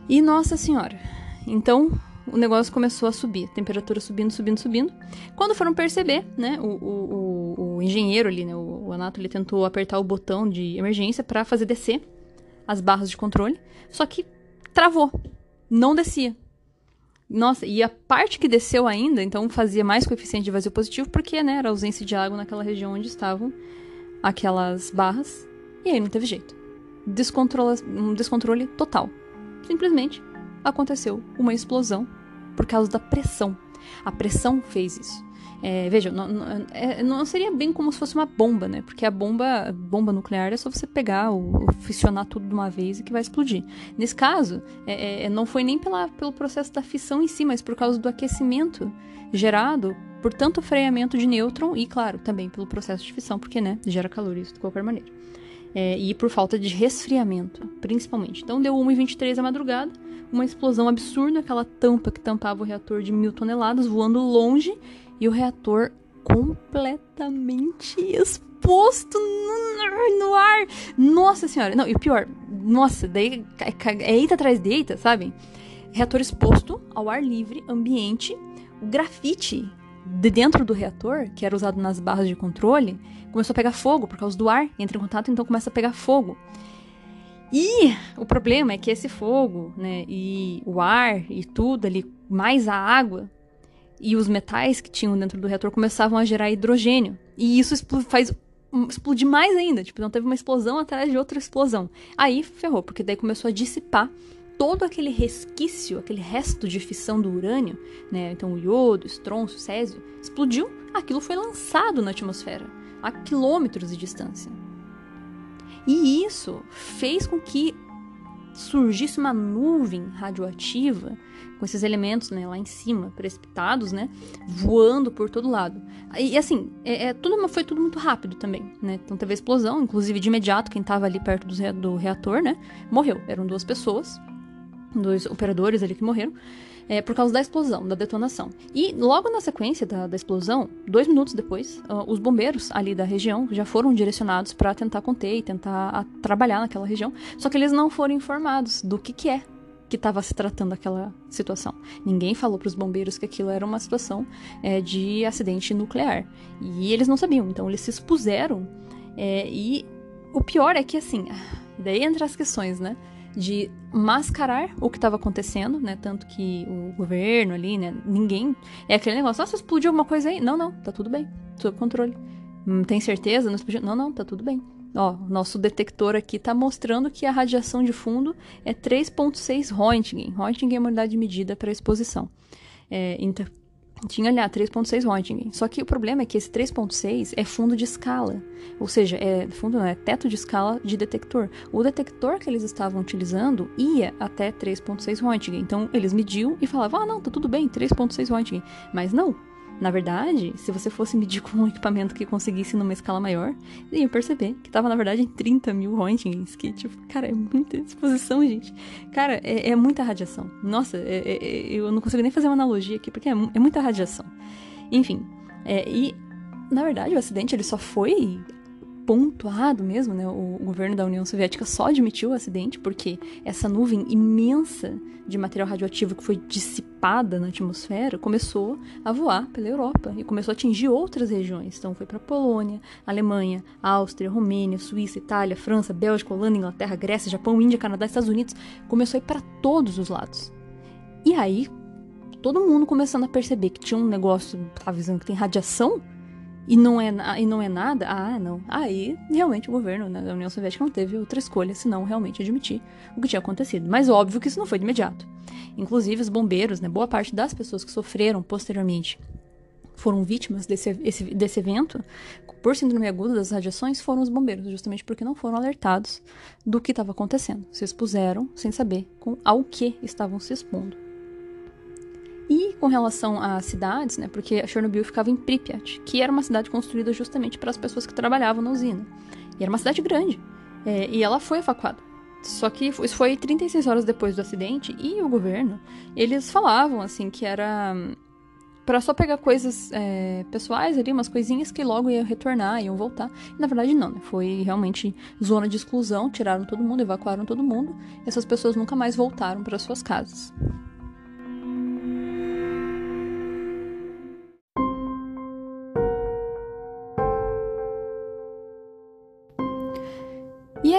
S1: E nossa senhora. Então, o negócio começou a subir, temperatura subindo, subindo, subindo. Quando foram perceber, né, o, o, o, o engenheiro ali, né, o, o Anato, ele tentou apertar o botão de emergência para fazer descer as barras de controle, só que travou, não descia. Nossa, e a parte que desceu ainda, então fazia mais coeficiente de vazio positivo, porque, né, era ausência de água naquela região onde estavam aquelas barras. E aí não teve jeito. Descontrole, um descontrole total. Simplesmente aconteceu uma explosão por causa da pressão. A pressão fez isso. É, veja, não, não, é, não, seria bem como se fosse uma bomba, né? Porque a bomba, bomba nuclear é só você pegar ou, ou fissionar tudo de uma vez e que vai explodir. Nesse caso, é, é, não foi nem pela, pelo processo da fissão em si, mas por causa do aquecimento gerado por tanto freamento de nêutron e, claro, também pelo processo de fissão, porque, né, gera calor isso de qualquer maneira. É, e por falta de resfriamento, principalmente. Então deu 1h23 a madrugada, uma explosão absurda, aquela tampa que tampava o reator de mil toneladas voando longe e o reator completamente exposto no, no, ar. Nossa senhora, não, e o pior, nossa, daí é, eita atrás de eita, sabe? Reator exposto ao ar livre, ambiente, o grafite de dentro do reator, que era usado nas barras de controle, começou a pegar fogo por causa do ar, entra em contato, então começa a pegar fogo. E o problema é que esse fogo, né, e o ar e tudo ali, mais a água, e os metais que tinham dentro do reator começavam a gerar hidrogênio. E isso faz explodir mais ainda. Tipo, não teve uma explosão atrás de outra explosão. Aí ferrou, porque daí começou a dissipar todo aquele resquício, aquele resto de fissão do urânio, né? Então o iodo, o estronço, o césio, explodiu, aquilo foi lançado na atmosfera, a quilômetros de distância. E isso fez com que surgisse uma nuvem radioativa com esses elementos né, lá em cima, precipitados, né, voando por todo lado. E assim, é, é, tudo, foi tudo muito rápido também, né? Então teve a explosão, inclusive de imediato quem estava ali perto do, do reator, né, morreu. Eram duas pessoas, dois operadores ali que morreram. É, por causa da explosão, da detonação. E logo na sequência da, da explosão, dois minutos depois, uh, os bombeiros ali da região já foram direcionados para tentar conter e tentar trabalhar naquela região. Só que eles não foram informados do que, que é que estava se tratando aquela situação. Ninguém falou para os bombeiros que aquilo era uma situação é, de acidente nuclear. E eles não sabiam, então eles se expuseram. É, e o pior é que, assim, daí entra as questões, né? De mascarar o que estava acontecendo, né? Tanto que o governo ali, né? Ninguém. É aquele negócio, nossa, explodiu alguma coisa aí? Não, não, tá tudo bem, sob controle. Hum, tem certeza? Não explodiu? Não, não, tá tudo bem. Ó, nosso detector aqui está mostrando que a radiação de fundo é 3.6 Roentgen. Roentgen é uma unidade de medida para exposição. É, então, tinha ali 3.6 Roentgen. Só que o problema é que esse 3.6 é fundo de escala. Ou seja, é fundo não, é teto de escala de detector. O detector que eles estavam utilizando ia até 3.6 Roentgen. Então eles mediam e falavam: "Ah, não, tá tudo bem, 3.6 Roentgen". Mas não, Na verdade, se você fosse medir com um equipamento que conseguisse numa escala maior, ia perceber que tava, na verdade, em 30 mil röntgens, que, tipo, cara, é muita exposição, gente. Cara, é, é muita radiação. Nossa, é, é, é eu não consigo nem fazer uma analogia aqui, porque é, é muita radiação. Enfim, é, e, na verdade, o acidente, ele só foi pontuado mesmo, né? O governo da União Soviética só admitiu o acidente porque essa nuvem imensa de material radioativo que foi dissipada na atmosfera começou a voar pela Europa e começou a atingir outras regiões. Então foi para Polônia, Alemanha, Áustria, Romênia, Suíça, Itália, França, Bélgica, Holanda, Inglaterra, Grécia, Japão, Índia, Canadá, Estados Unidos. Começou a ir para todos os lados. E aí, todo mundo começando a perceber que tinha um negócio, tá avisando que tem radiação, e não é, e não é nada, ah, não. Aí, realmente, o governo da União Soviética não teve outra escolha senão realmente admitir o que tinha acontecido. Mas óbvio que isso não foi de imediato. Inclusive, os bombeiros, né, boa parte das pessoas que sofreram posteriormente foram vítimas desse, esse, desse evento, por síndrome aguda das radiações, foram os bombeiros, justamente porque não foram alertados do que estava acontecendo. Se expuseram sem saber com, ao que estavam se expondo. E com relação às cidades, né, porque Chernobyl ficava em Pripyat, que era uma cidade construída justamente para as pessoas que trabalhavam na usina. E era uma cidade grande. É, e ela foi evacuada. Só que isso foi 36 horas depois do acidente e o governo, eles falavam assim que era para só pegar coisas é, pessoais ali, umas coisinhas que logo iam retornar, iam voltar. E, na verdade não, né? Foi realmente zona de exclusão, tiraram todo mundo, evacuaram todo mundo. Essas pessoas nunca mais voltaram para suas casas.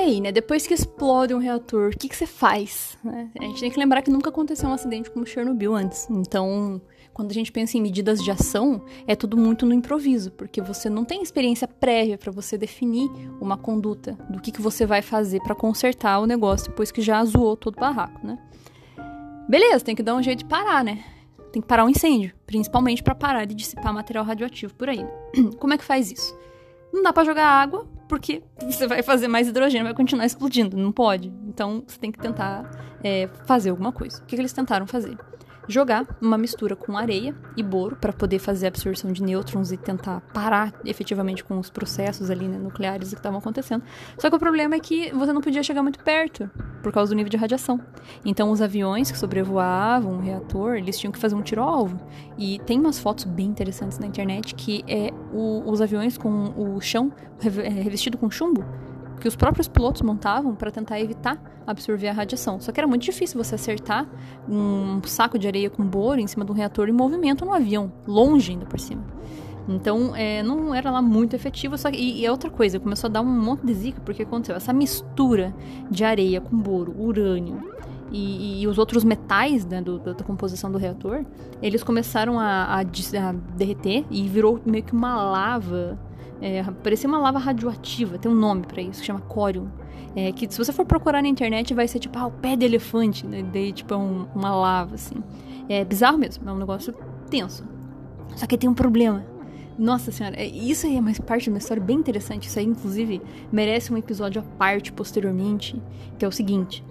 S1: Aí, né? Depois que explode um reator, o que, que você faz? Né? A gente tem que lembrar que nunca aconteceu um acidente como Chernobyl antes. Então, quando a gente pensa em medidas de ação, é tudo muito no improviso, porque você não tem experiência prévia para você definir uma conduta do que, que você vai fazer para consertar o negócio depois que já zoou todo o barraco, né? Beleza, tem que dar um jeito de parar, né? Tem que parar o um incêndio, principalmente para parar de dissipar material radioativo por aí. Como é que faz isso? Não dá para jogar água, porque você vai fazer mais hidrogênio, vai continuar explodindo, não pode. Então você tem que tentar é, fazer alguma coisa. O que, que eles tentaram fazer? Jogar uma mistura com areia e boro para poder fazer a absorção de nêutrons e tentar parar efetivamente com os processos ali né, nucleares que estavam acontecendo. Só que o problema é que você não podia chegar muito perto por causa do nível de radiação. Então os aviões que sobrevoavam o reator, eles tinham que fazer um tiro ao alvo. E tem umas fotos bem interessantes na internet que é o, os aviões com o chão é, revestido com chumbo que os próprios pilotos montavam para tentar evitar absorver a radiação. Só que era muito difícil você acertar um saco de areia com boro em cima de um reator em movimento no avião, longe ainda por cima. Então, é, não era lá muito efetivo. Só que, e, e é outra coisa, começou a dar um monte de zica, porque aconteceu essa mistura de areia com boro, urânio e, e, os outros metais né, do, da composição do reator, eles começaram a, a, a derreter e virou meio que uma lava é, parecia uma lava radioativa, tem um nome para isso, chama corium. É, que se você for procurar na internet vai ser tipo, ah, o pé de elefante, né? Daí, tipo, é um, uma lava, assim. É bizarro mesmo, é um negócio tenso. Só que tem um problema. Nossa senhora, é, isso aí é mais parte de uma história bem interessante. Isso aí, inclusive, merece um episódio à parte posteriormente, que é o seguinte.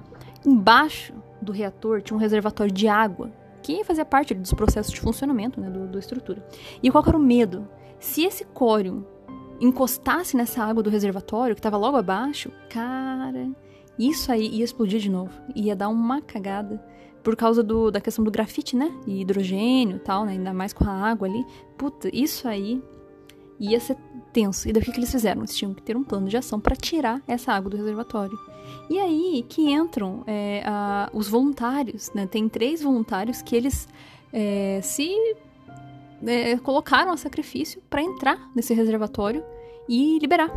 S1: Embaixo do reator tinha um reservatório de água, que fazia parte dos processos de funcionamento né, do, da estrutura. E qual era o medo? Se esse córium encostasse nessa água do reservatório, que estava logo abaixo, cara, isso aí ia explodir de novo. Ia dar uma cagada. Por causa do, da questão do grafite, né? E hidrogênio e tal, né? Ainda mais com a água ali. Puta, isso aí ia ser tenso. E daí o que, que eles fizeram? Eles tinham que ter um plano de ação para tirar essa água do reservatório. E aí que entram é, a, os voluntários, né? Tem três voluntários que eles é, se é, colocaram a sacrifício para entrar nesse reservatório e liberar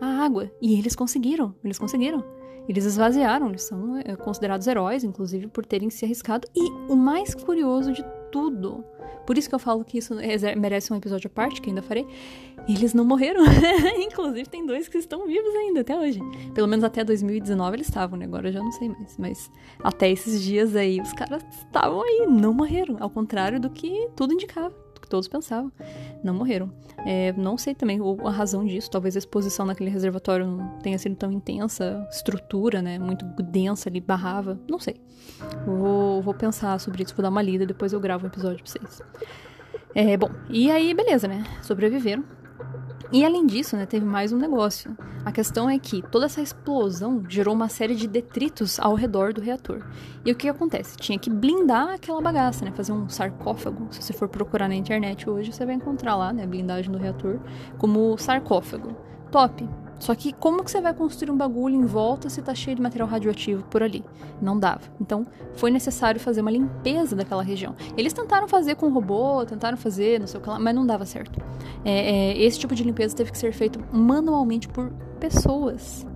S1: a água. E eles conseguiram, eles conseguiram. Eles esvaziaram, eles são é, considerados heróis, inclusive, por terem se arriscado. E o mais curioso de tudo, por isso que eu falo que isso merece um episódio à parte, que ainda farei, eles não morreram. inclusive, tem dois que estão vivos ainda, até hoje. Pelo menos até 2019 eles estavam, né? Agora eu já não sei mais. Mas até esses dias aí, os caras estavam aí, não morreram. Ao contrário do que tudo indicava todos pensavam. Não morreram. É, não sei também a razão disso. Talvez a exposição naquele reservatório não tenha sido tão intensa, estrutura, né? Muito densa ali, barrava. Não sei. Vou, vou pensar sobre isso, vou dar uma lida, depois eu gravo um episódio pra vocês. É, bom, e aí, beleza, né? Sobreviveram. E além disso, né, teve mais um negócio. A questão é que toda essa explosão gerou uma série de detritos ao redor do reator. E o que acontece? Tinha que blindar aquela bagaça, né? Fazer um sarcófago. Se você for procurar na internet hoje, você vai encontrar lá, né, a blindagem do reator como sarcófago. Top. Só que como que você vai construir um bagulho em volta se tá cheio de material radioativo por ali? Não dava. Então foi necessário fazer uma limpeza daquela região. Eles tentaram fazer com robô, tentaram fazer, não sei o que lá, mas não dava certo. É, é, esse tipo de limpeza teve que ser feito manualmente por pessoas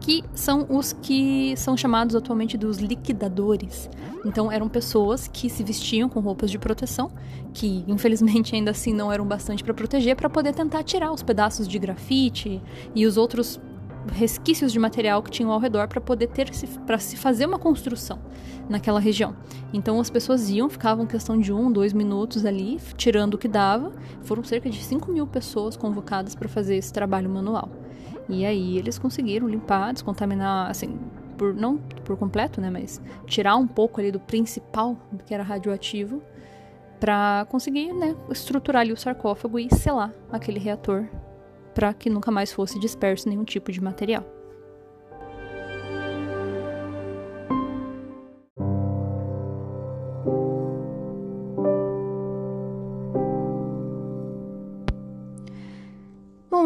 S1: que são os que são chamados atualmente dos liquidadores. Então eram pessoas que se vestiam com roupas de proteção, que infelizmente ainda assim não eram bastante para proteger, para poder tentar tirar os pedaços de grafite e os outros resquícios de material que tinham ao redor para poder ter para se fazer uma construção naquela região. Então as pessoas iam, ficavam questão de um, dois minutos ali, tirando o que dava. Foram cerca de 5 mil pessoas convocadas para fazer esse trabalho manual. E aí eles conseguiram limpar, descontaminar, assim, por não por completo, né, mas tirar um pouco ali do principal, que era radioativo, para conseguir, né, estruturar ali o sarcófago e selar aquele reator para que nunca mais fosse disperso nenhum tipo de material.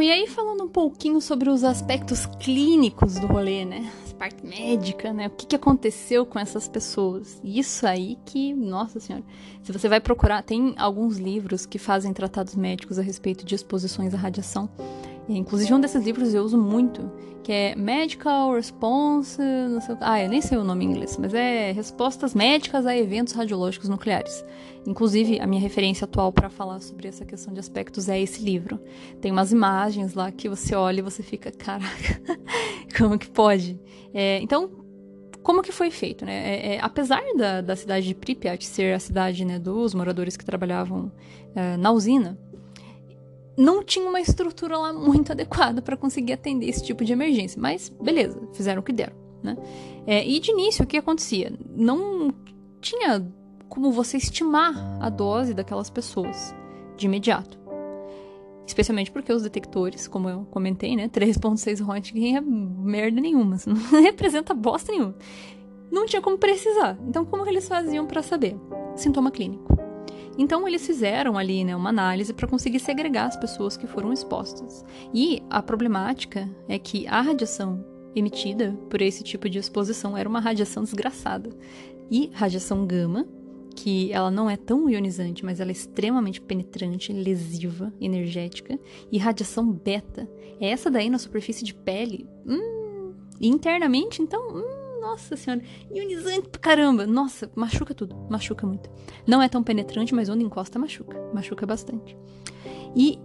S1: E aí falando um pouquinho sobre os aspectos clínicos do rolê, né? A parte médica, né? O que, que aconteceu com essas pessoas? Isso aí que, nossa senhora, se você vai procurar, tem alguns livros que fazem tratados médicos a respeito de exposições à radiação. Inclusive um desses livros eu uso muito, que é Medical Response, não sei, ah, eu nem sei o nome em inglês, mas é Respostas Médicas a Eventos Radiológicos Nucleares. Inclusive, a minha referência atual para falar sobre essa questão de aspectos é esse livro. Tem umas imagens lá que você olha e você fica, caraca, como que pode? É, então, como que foi feito, né? É, é, apesar da, da cidade de Pripyat ser a cidade né, dos moradores que trabalhavam é, na usina, não tinha uma estrutura lá muito adequada para conseguir atender esse tipo de emergência. Mas beleza, fizeram o que deram, né? É, e de início, o que acontecia? Não tinha como você estimar a dose daquelas pessoas de imediato. Especialmente porque os detectores, como eu comentei, né? 3.6 Röntgen é merda nenhuma, não representa bosta nenhuma. Não tinha como precisar. Então, como eles faziam para saber? Sintoma clínico. Então, eles fizeram ali né, uma análise para conseguir segregar as pessoas que foram expostas. E a problemática é que a radiação emitida por esse tipo de exposição era uma radiação desgraçada. E radiação gama que ela não é tão ionizante, mas ela é extremamente penetrante, lesiva, energética, e radiação beta. É essa daí na superfície de pele. Hum, internamente, então, hum, nossa senhora, ionizante pra caramba. Nossa, machuca tudo, machuca muito. Não é tão penetrante, mas onde encosta machuca, machuca bastante. E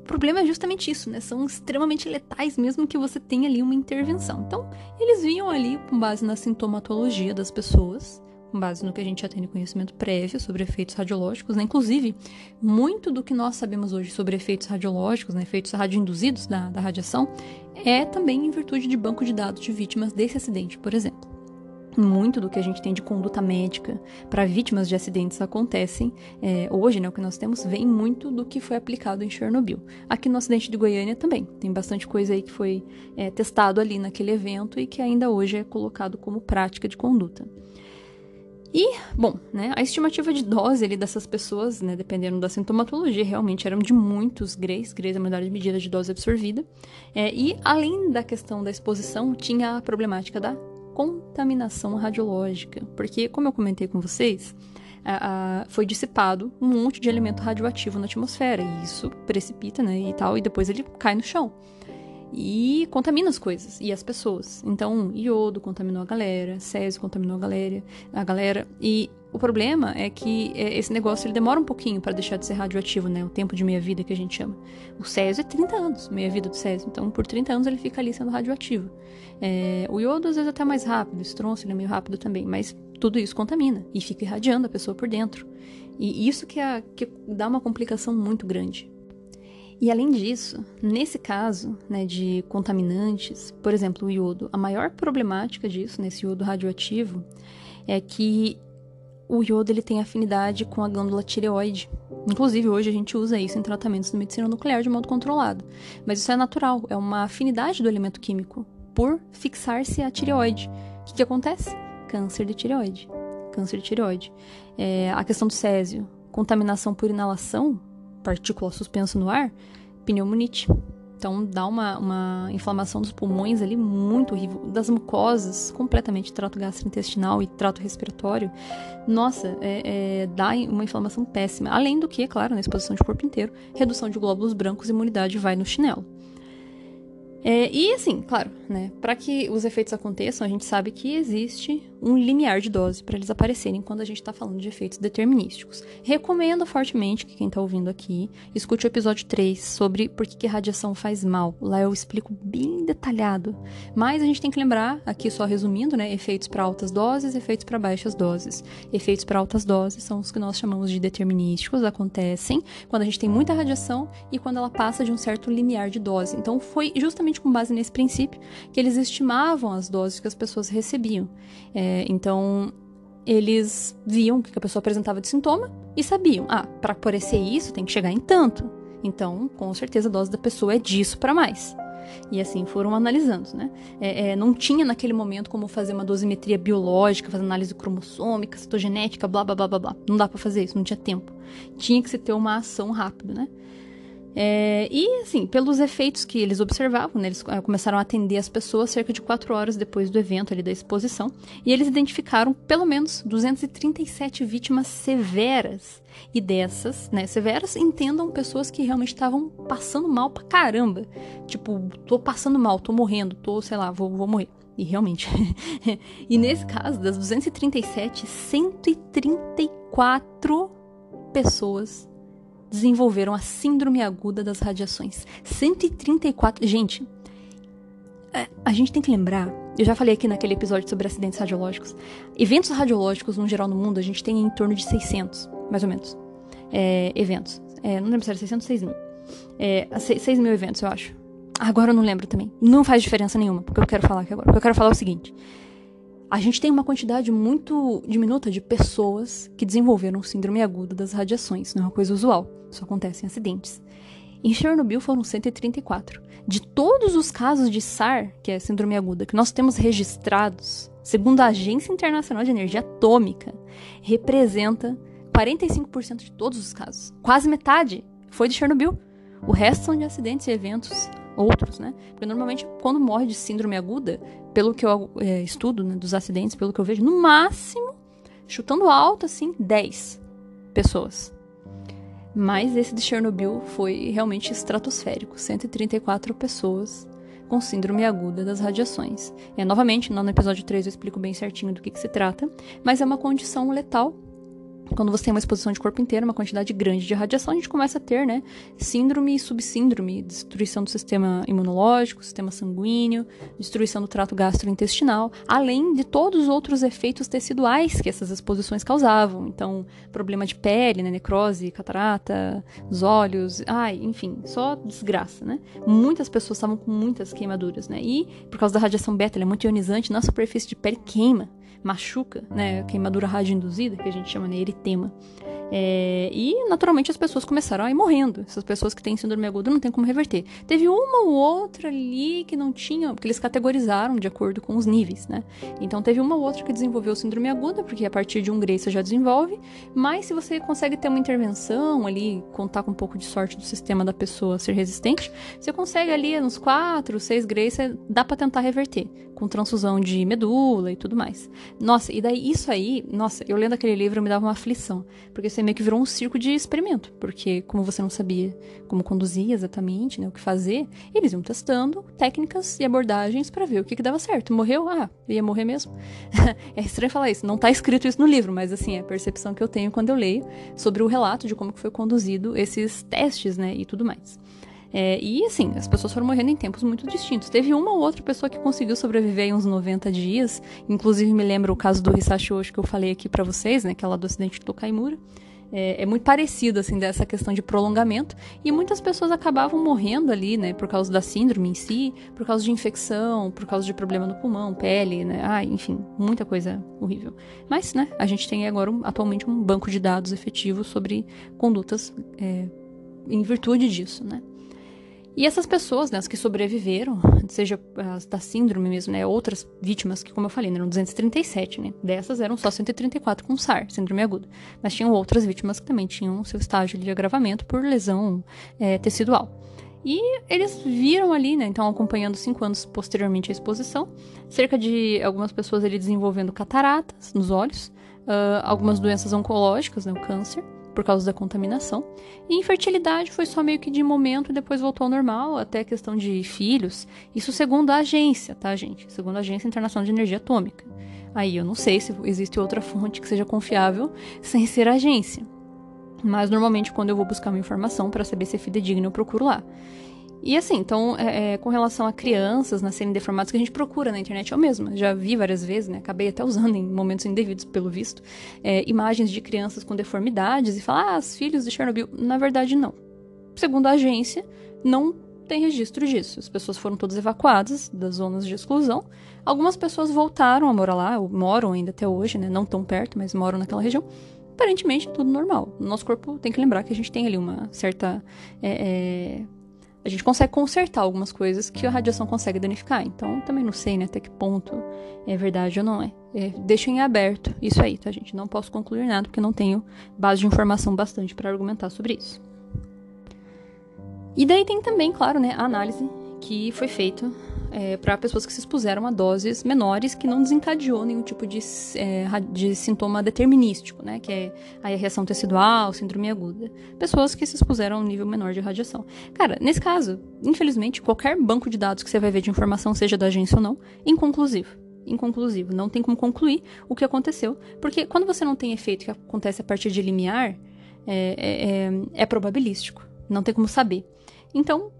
S1: o problema é justamente isso, né? São extremamente letais, mesmo que você tenha ali uma intervenção. Então, eles vinham ali com base na sintomatologia das pessoas com base no que a gente já tem de conhecimento prévio sobre efeitos radiológicos, né? Inclusive, muito do que nós sabemos hoje sobre efeitos radiológicos, né? efeitos radioinduzidos da, da radiação, é também em virtude de banco de dados de vítimas desse acidente, por exemplo. Muito do que a gente tem de conduta médica para vítimas de acidentes acontecem é, hoje, né? O que nós temos vem muito do que foi aplicado em Chernobyl. Aqui no acidente de Goiânia também tem bastante coisa aí que foi é, testado ali naquele evento e que ainda hoje é colocado como prática de conduta. E, bom, né, a estimativa de dose ali dessas pessoas, né, dependendo da sintomatologia, realmente eram de muitos grays, grays é a unidade de medida de dose absorvida. É, e, além da questão da exposição, tinha a problemática da contaminação radiológica. Porque, como eu comentei com vocês, a, a, foi dissipado um monte de elemento radioativo na atmosfera, e isso precipita, né, e tal, e depois ele cai no chão e contamina as coisas e as pessoas. Então, iodo contaminou a galera, césio contaminou a galera, a galera e o problema é que é, esse negócio ele demora um pouquinho para deixar de ser radioativo, né? O tempo de meia-vida que a gente chama. O césio é 30 anos, meia-vida do césio. Então, por 30 anos ele fica ali sendo radioativo. É, o iodo às vezes até mais rápido, o estronço ele é meio rápido também, mas tudo isso contamina e fica irradiando a pessoa por dentro. E isso que, é, que dá uma complicação muito grande. E além disso, nesse caso né, de contaminantes, por exemplo, o iodo, a maior problemática disso, nesse iodo radioativo, é que o iodo ele tem afinidade com a glândula tireoide. Inclusive, hoje a gente usa isso em tratamentos de medicina nuclear de modo controlado. Mas isso é natural, é uma afinidade do elemento químico por fixar-se à tireoide. O que, que acontece? Câncer de tireoide. Câncer de tireoide. É, a questão do césio, contaminação por inalação, partícula suspensa no ar, pneumonite. Então dá uma, uma inflamação dos pulmões ali muito horrível, das mucosas, completamente trato gastrointestinal e trato respiratório. Nossa, é, é, dá uma inflamação péssima. Além do que, claro, na exposição de corpo inteiro, redução de glóbulos brancos, imunidade vai no chinelo. É, e assim, claro, né, para que os efeitos aconteçam, a gente sabe que existe um limiar de dose para eles aparecerem quando a gente está falando de efeitos determinísticos. Recomendo fortemente que quem está ouvindo aqui escute o episódio 3 sobre por que, que radiação faz mal. Lá eu explico bem detalhado. Mas a gente tem que lembrar, aqui só resumindo, né, efeitos para altas doses, efeitos para baixas doses. Efeitos para altas doses são os que nós chamamos de determinísticos, acontecem quando a gente tem muita radiação e quando ela passa de um certo limiar de dose. Então foi justamente com base nesse princípio que eles estimavam as doses que as pessoas recebiam. É, então, eles viam o que a pessoa apresentava de sintoma e sabiam, ah, para aparecer isso tem que chegar em tanto. Então, com certeza a dose da pessoa é disso para mais. E assim foram analisando, né? É, é, não tinha naquele momento como fazer uma dosimetria biológica, fazer análise cromossômica, citogenética, blá blá blá blá blá. Não dá para fazer isso, não tinha tempo. Tinha que se ter uma ação rápida, né? É, e, assim, pelos efeitos que eles observavam, né, eles começaram a atender as pessoas cerca de quatro horas depois do evento ali da exposição, e eles identificaram pelo menos 237 vítimas severas. E dessas, né, severas, entendam pessoas que realmente estavam passando mal pra caramba. Tipo, tô passando mal, tô morrendo, tô, sei lá, vou, vou morrer. E realmente. e nesse caso, das 237, 134 pessoas desenvolveram a síndrome aguda das radiações. 134. Gente, é, a gente tem que lembrar. Eu já falei aqui naquele episódio sobre acidentes radiológicos. Eventos radiológicos, no geral, no mundo, a gente tem em torno de 600, mais ou menos, é, eventos. É, não lembro se era 600 ou 6 mil. É, 6 mil eventos, eu acho. Agora eu não lembro também. Não faz diferença nenhuma, porque eu quero falar aqui agora. O que eu quero falar é o seguinte a gente tem uma quantidade muito diminuta de pessoas que desenvolveram síndrome aguda das radiações. Não é uma coisa usual. Isso acontece em acidentes. Em Chernobyl foram 134. De todos os casos de SAR, que é síndrome aguda, que nós temos registrados, segundo a Agência Internacional de Energia Atômica, representa 45% de todos os casos. Quase metade foi de Chernobyl. O resto são de acidentes e eventos outros, né? Porque normalmente quando morre de síndrome aguda, pelo que eu é, estudo né, dos acidentes, pelo que eu vejo, no máximo, chutando alto assim, 10 pessoas. Mas esse de Chernobyl foi realmente estratosférico, 134 pessoas com síndrome aguda das radiações. É, novamente, no episódio 3 eu explico bem certinho do que, que se trata, mas é uma condição letal quando você tem uma exposição de corpo inteiro, uma quantidade grande de radiação, a gente começa a ter, né, síndrome e subsíndrome, destruição do sistema imunológico, sistema sanguíneo, destruição do trato gastrointestinal, além de todos os outros efeitos teciduais que essas exposições causavam. Então, problema de pele, né, necrose, catarata, os olhos, ai, enfim, só desgraça, né? Muitas pessoas estavam com muitas queimaduras, né? E por causa da radiação beta, ela é muito ionizante, na superfície de pele queima machuca, né, queimadura radioinduzida, que a gente chama de eritema. É, e, naturalmente, as pessoas começaram a ir morrendo. Essas pessoas que têm síndrome aguda não tem como reverter. Teve uma ou outra ali que não tinha, porque eles categorizaram de acordo com os níveis, né? Então, teve uma ou outra que desenvolveu síndrome aguda, porque a partir de um grey você já desenvolve. Mas, se você consegue ter uma intervenção ali, contar com um pouco de sorte do sistema da pessoa ser resistente, você consegue ali nos 4, 6 greys, dá para tentar reverter com transfusão de medula e tudo mais. Nossa, e daí isso aí, nossa, eu lendo aquele livro me dava uma aflição, porque você meio que virou um circo de experimento, porque como você não sabia como conduzir exatamente, né, o que fazer, eles iam testando técnicas e abordagens para ver o que, que dava certo. Morreu? Ah, ia morrer mesmo. é estranho falar isso, não tá escrito isso no livro, mas assim, é a percepção que eu tenho quando eu leio sobre o relato de como que foi conduzido esses testes, né, e tudo mais. É, e assim, as pessoas foram morrendo em tempos muito distintos. Teve uma ou outra pessoa que conseguiu sobreviver uns 90 dias. Inclusive, me lembro o caso do Hisashi Oshi que eu falei aqui para vocês, né? Que é do acidente de Tokaimura. é, é, muito parecido, assim, dessa questão de prolongamento. E muitas pessoas acabavam morrendo ali, né, por causa da síndrome em si, por causa de infecção, por causa de problema no pulmão, pele, né, ah, enfim, muita coisa horrível. Mas, né, a gente tem agora, atualmente, um banco de dados efetivo sobre condutas é, em virtude disso, né. E essas pessoas, né, as que sobreviveram, seja as da síndrome mesmo, né, outras vítimas que, como eu falei, né, eram 237, né, dessas eram só 134 com SAR, síndrome aguda. Mas tinham outras vítimas que também tinham seu estágio de agravamento por lesão é, tecidual. E eles viram ali, né, então acompanhando cinco anos posteriormente à exposição, cerca de algumas pessoas ali desenvolvendo cataratas nos olhos, uh, algumas doenças oncológicas, né, o câncer, por causa da contaminação. E infertilidade foi só meio que de momento e depois voltou ao normal, até questão de filhos. Isso segundo a agência, tá, gente? Segundo a Agência Internacional de Energia Atômica. Aí eu não sei se existe outra fonte que seja confiável sem ser agência. Mas normalmente quando eu vou buscar uma informação para saber se é fidedigna, eu procuro lá. E assim, então, é, é, com relação a crianças nascerem deformadas, que a gente procura na internet, eu mesma já vi várias vezes, né? Acabei até usando em momentos indevidos, pelo visto, é, imagens de crianças com deformidades e falar, ah, os filhos de Chernobyl. Na verdade, não. Segundo a agência, não tem registro disso. As pessoas foram todas evacuadas das zonas de exclusão. Algumas pessoas voltaram a morar lá, ou moram ainda até hoje, né? Não tão perto, mas moram naquela região aparentemente tudo normal. Nosso corpo tem que lembrar que a gente tem ali uma certa é, é, a gente consegue consertar algumas coisas que a radiação consegue danificar. Então, também não sei né, até que ponto é verdade ou não é. é deixa em aberto isso aí, tá, gente? Não posso concluir nada porque não tenho base de informação bastante para argumentar sobre isso. E daí tem também, claro, né, a análise que foi feita é, para pessoas que se expuseram a doses menores que não desencadeou nenhum tipo de, é, de sintoma determinístico, né? Que é a reação tecidual, síndrome aguda. Pessoas que se expuseram a um nível menor de radiação. Cara, nesse caso, infelizmente, qualquer banco de dados que você vai ver de informação, seja da agência ou não, inconclusivo inconclusivo. Não tem como concluir o que aconteceu. Porque quando você não tem efeito que acontece a partir de limiar, é, é, é, é probabilístico. Não tem como saber. Então,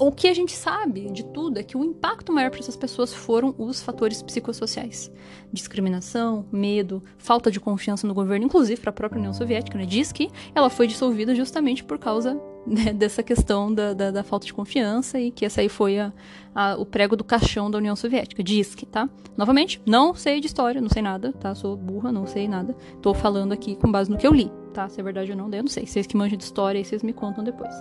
S1: o que a gente sabe de tudo é que o impacto maior para essas pessoas foram os fatores psicossociais. Discriminação, medo, falta de confiança no governo, inclusive para a própria União Soviética, né? Diz que ela foi dissolvida justamente por causa né, dessa questão da, da, da, falta de confiança e que essa aí foi a, a, o prego do caixão da União Soviética. Diz que, tá? Novamente, não sei de história, não sei nada, tá? Sou burra, não sei nada. Tô falando aqui com base no que eu li tá? Se é verdade ou não, eu não sei. Vocês que manjam de história, aí vocês me contam depois.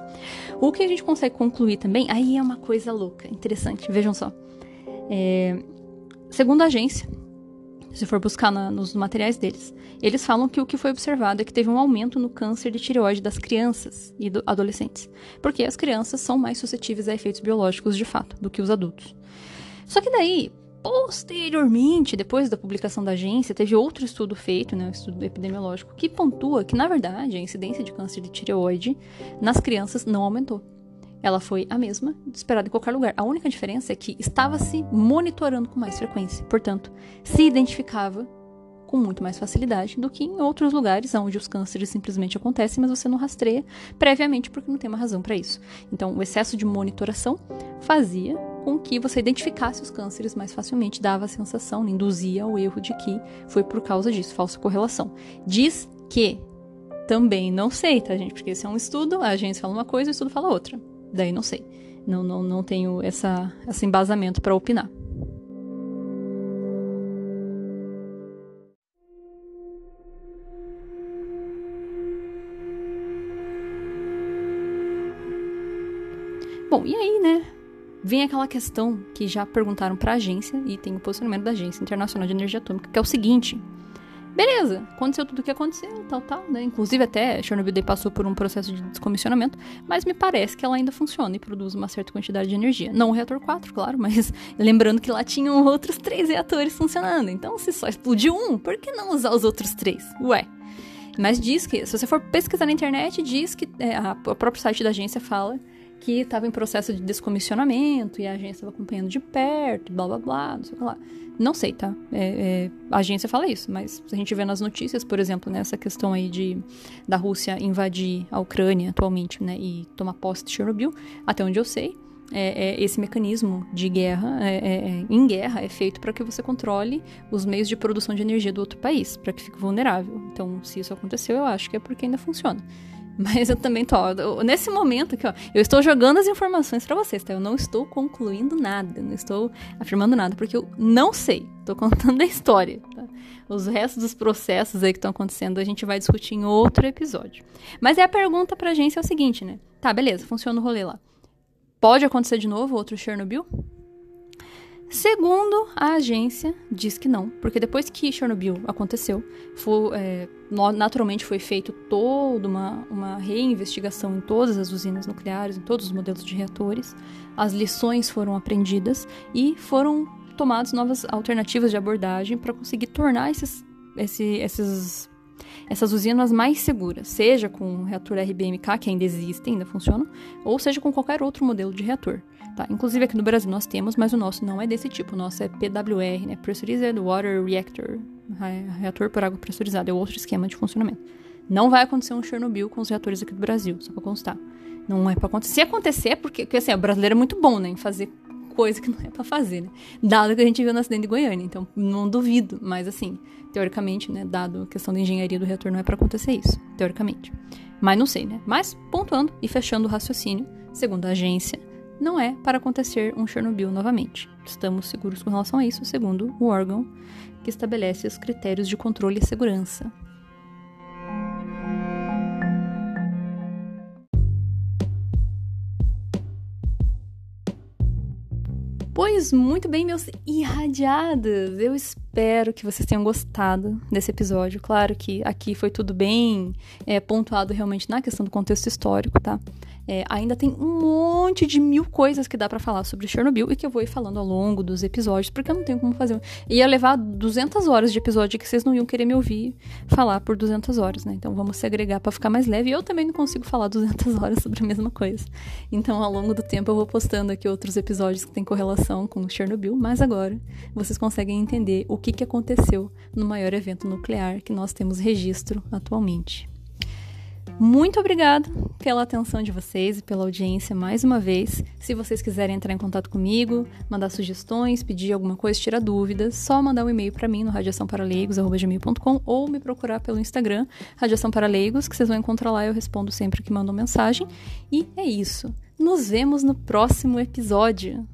S1: O que a gente consegue concluir também, aí é uma coisa louca, interessante, vejam só. É, segundo a agência, se for buscar na, nos materiais deles, eles falam que o que foi observado é que teve um aumento no câncer de tireoide das crianças e do, adolescentes, porque as crianças são mais suscetíveis a efeitos biológicos de fato do que os adultos. Só que daí, Posteriormente, depois da publicação da agência, teve outro estudo feito, né, um estudo epidemiológico, que pontua que, na verdade, a incidência de câncer de tireoide nas crianças não aumentou. Ela foi a mesma, esperada em qualquer lugar. A única diferença é que estava se monitorando com mais frequência, portanto, se identificava com muito mais facilidade do que em outros lugares onde os cânceres simplesmente acontecem, mas você não rastreia previamente porque não tem uma razão para isso. Então, o excesso de monitoração fazia com que você identificasse os cânceres mais facilmente, dava a sensação, induzia ao erro de que foi por causa disso, falsa correlação. Diz que também não sei, tá, gente? Porque esse é um estudo, a agência fala uma coisa, o estudo fala outra. Daí não sei. Não, não, não tenho essa, esse embasamento para opinar. Bom, e aí, né? vem aquela questão que já perguntaram para a agência e tem o posicionamento da Agência Internacional de Energia Atômica, que é o seguinte: beleza, aconteceu tudo o que aconteceu, tal, tal, né? Inclusive até Chernobyl passou por um processo de descomissionamento, mas me parece que ela ainda funciona e produz uma certa quantidade de energia. Não o reator 4, claro, mas lembrando que lá tinham outros três reatores funcionando. Então, se só explodiu um, por que não usar os outros três? Ué. Mas diz que, se você for pesquisar na internet, diz que é, a, o próprio site da agência fala que estava em processo de descomissionamento e a agência estava acompanhando de perto, blá blá blá, não sei o que lá. Não sei, tá? É, é, a agência fala isso, mas a gente vê nas notícias, por exemplo, nessa questão aí de da Rússia invadir a Ucrânia atualmente, né, e tomar posse de Chernobyl, até onde eu sei, é, é, esse mecanismo de guerra, é, é, é em guerra, é feito para que você controle os meios de produção de energia do outro país, para que fique vulnerável. Então, se isso aconteceu, eu acho que é porque ainda funciona. Mas eu também tô, nesse momento aqui, ó, eu estou jogando as informações para vocês, tá? Eu não estou concluindo nada, não estou afirmando nada, porque eu não sei. Tô contando a história, tá? Os restos dos processos aí que estão acontecendo a gente vai discutir em outro episódio. Mas é a pergunta pra agência é o seguinte, né? Tá, beleza, funciona o rolê lá. Pode acontecer de novo outro Chernobyl? Segundo a agência, diz que não, porque depois que Chernobyl aconteceu, foi, é, naturalmente foi feito toda uma, uma reinvestigação em todas as usinas nucleares, em todos os modelos de reatores, as lições foram aprendidas e foram tomadas novas alternativas de abordagem para conseguir tornar esses, esse, esses, essas usinas mais seguras, seja com o reator RBMK, que ainda existe, ainda funciona, ou seja com qualquer outro modelo de reator. Tá? Inclusive aqui no Brasil nós temos, mas o nosso não é desse tipo. O nosso é PWR, né? Pressurized Water Reactor. Reator por água pressurizada. É outro esquema de funcionamento. Não vai acontecer um Chernobyl com os reatores aqui do Brasil, só pra constar. Não é pra acontecer. Se acontecer, é porque, porque assim, o brasileiro é muito bom, né? Em fazer coisa que não é para fazer, né? Dado que a gente viu no acidente de Goiânia, então não duvido, mas assim, teoricamente, né, dado a questão da engenharia do reator, não é para acontecer isso, teoricamente. Mas não sei, né? Mas pontuando e fechando o raciocínio, segundo a agência, não é para acontecer um Chernobyl novamente. Estamos seguros com relação a isso, segundo o órgão que estabelece os critérios de controle e segurança. Pois muito bem, meus irradiados! Eu espero que vocês tenham gostado desse episódio. Claro que aqui foi tudo bem é, pontuado realmente na questão do contexto histórico, tá? É, ainda tem um monte de mil coisas que dá para falar sobre Chernobyl e que eu vou ir falando ao longo dos episódios, porque eu não tenho como fazer. Ia levar 200 horas de episódio que vocês não iam querer me ouvir falar por 200 horas, né? Então vamos segregar para ficar mais leve. Eu também não consigo falar 200 horas sobre a mesma coisa. Então ao longo do tempo eu vou postando aqui outros episódios que têm correlação com Chernobyl, mas agora vocês conseguem entender o que, que aconteceu no maior evento nuclear que nós temos registro atualmente. Muito obrigada pela atenção de vocês e pela audiência mais uma vez. Se vocês quiserem entrar em contato comigo, mandar sugestões, pedir alguma coisa, tirar dúvidas, só mandar um e-mail para mim no radiaçãoparaleigos@gmail.com ou me procurar pelo Instagram Radiação para Leigos, que vocês vão encontrar lá, eu respondo sempre que mandam mensagem. E é isso. Nos vemos no próximo episódio.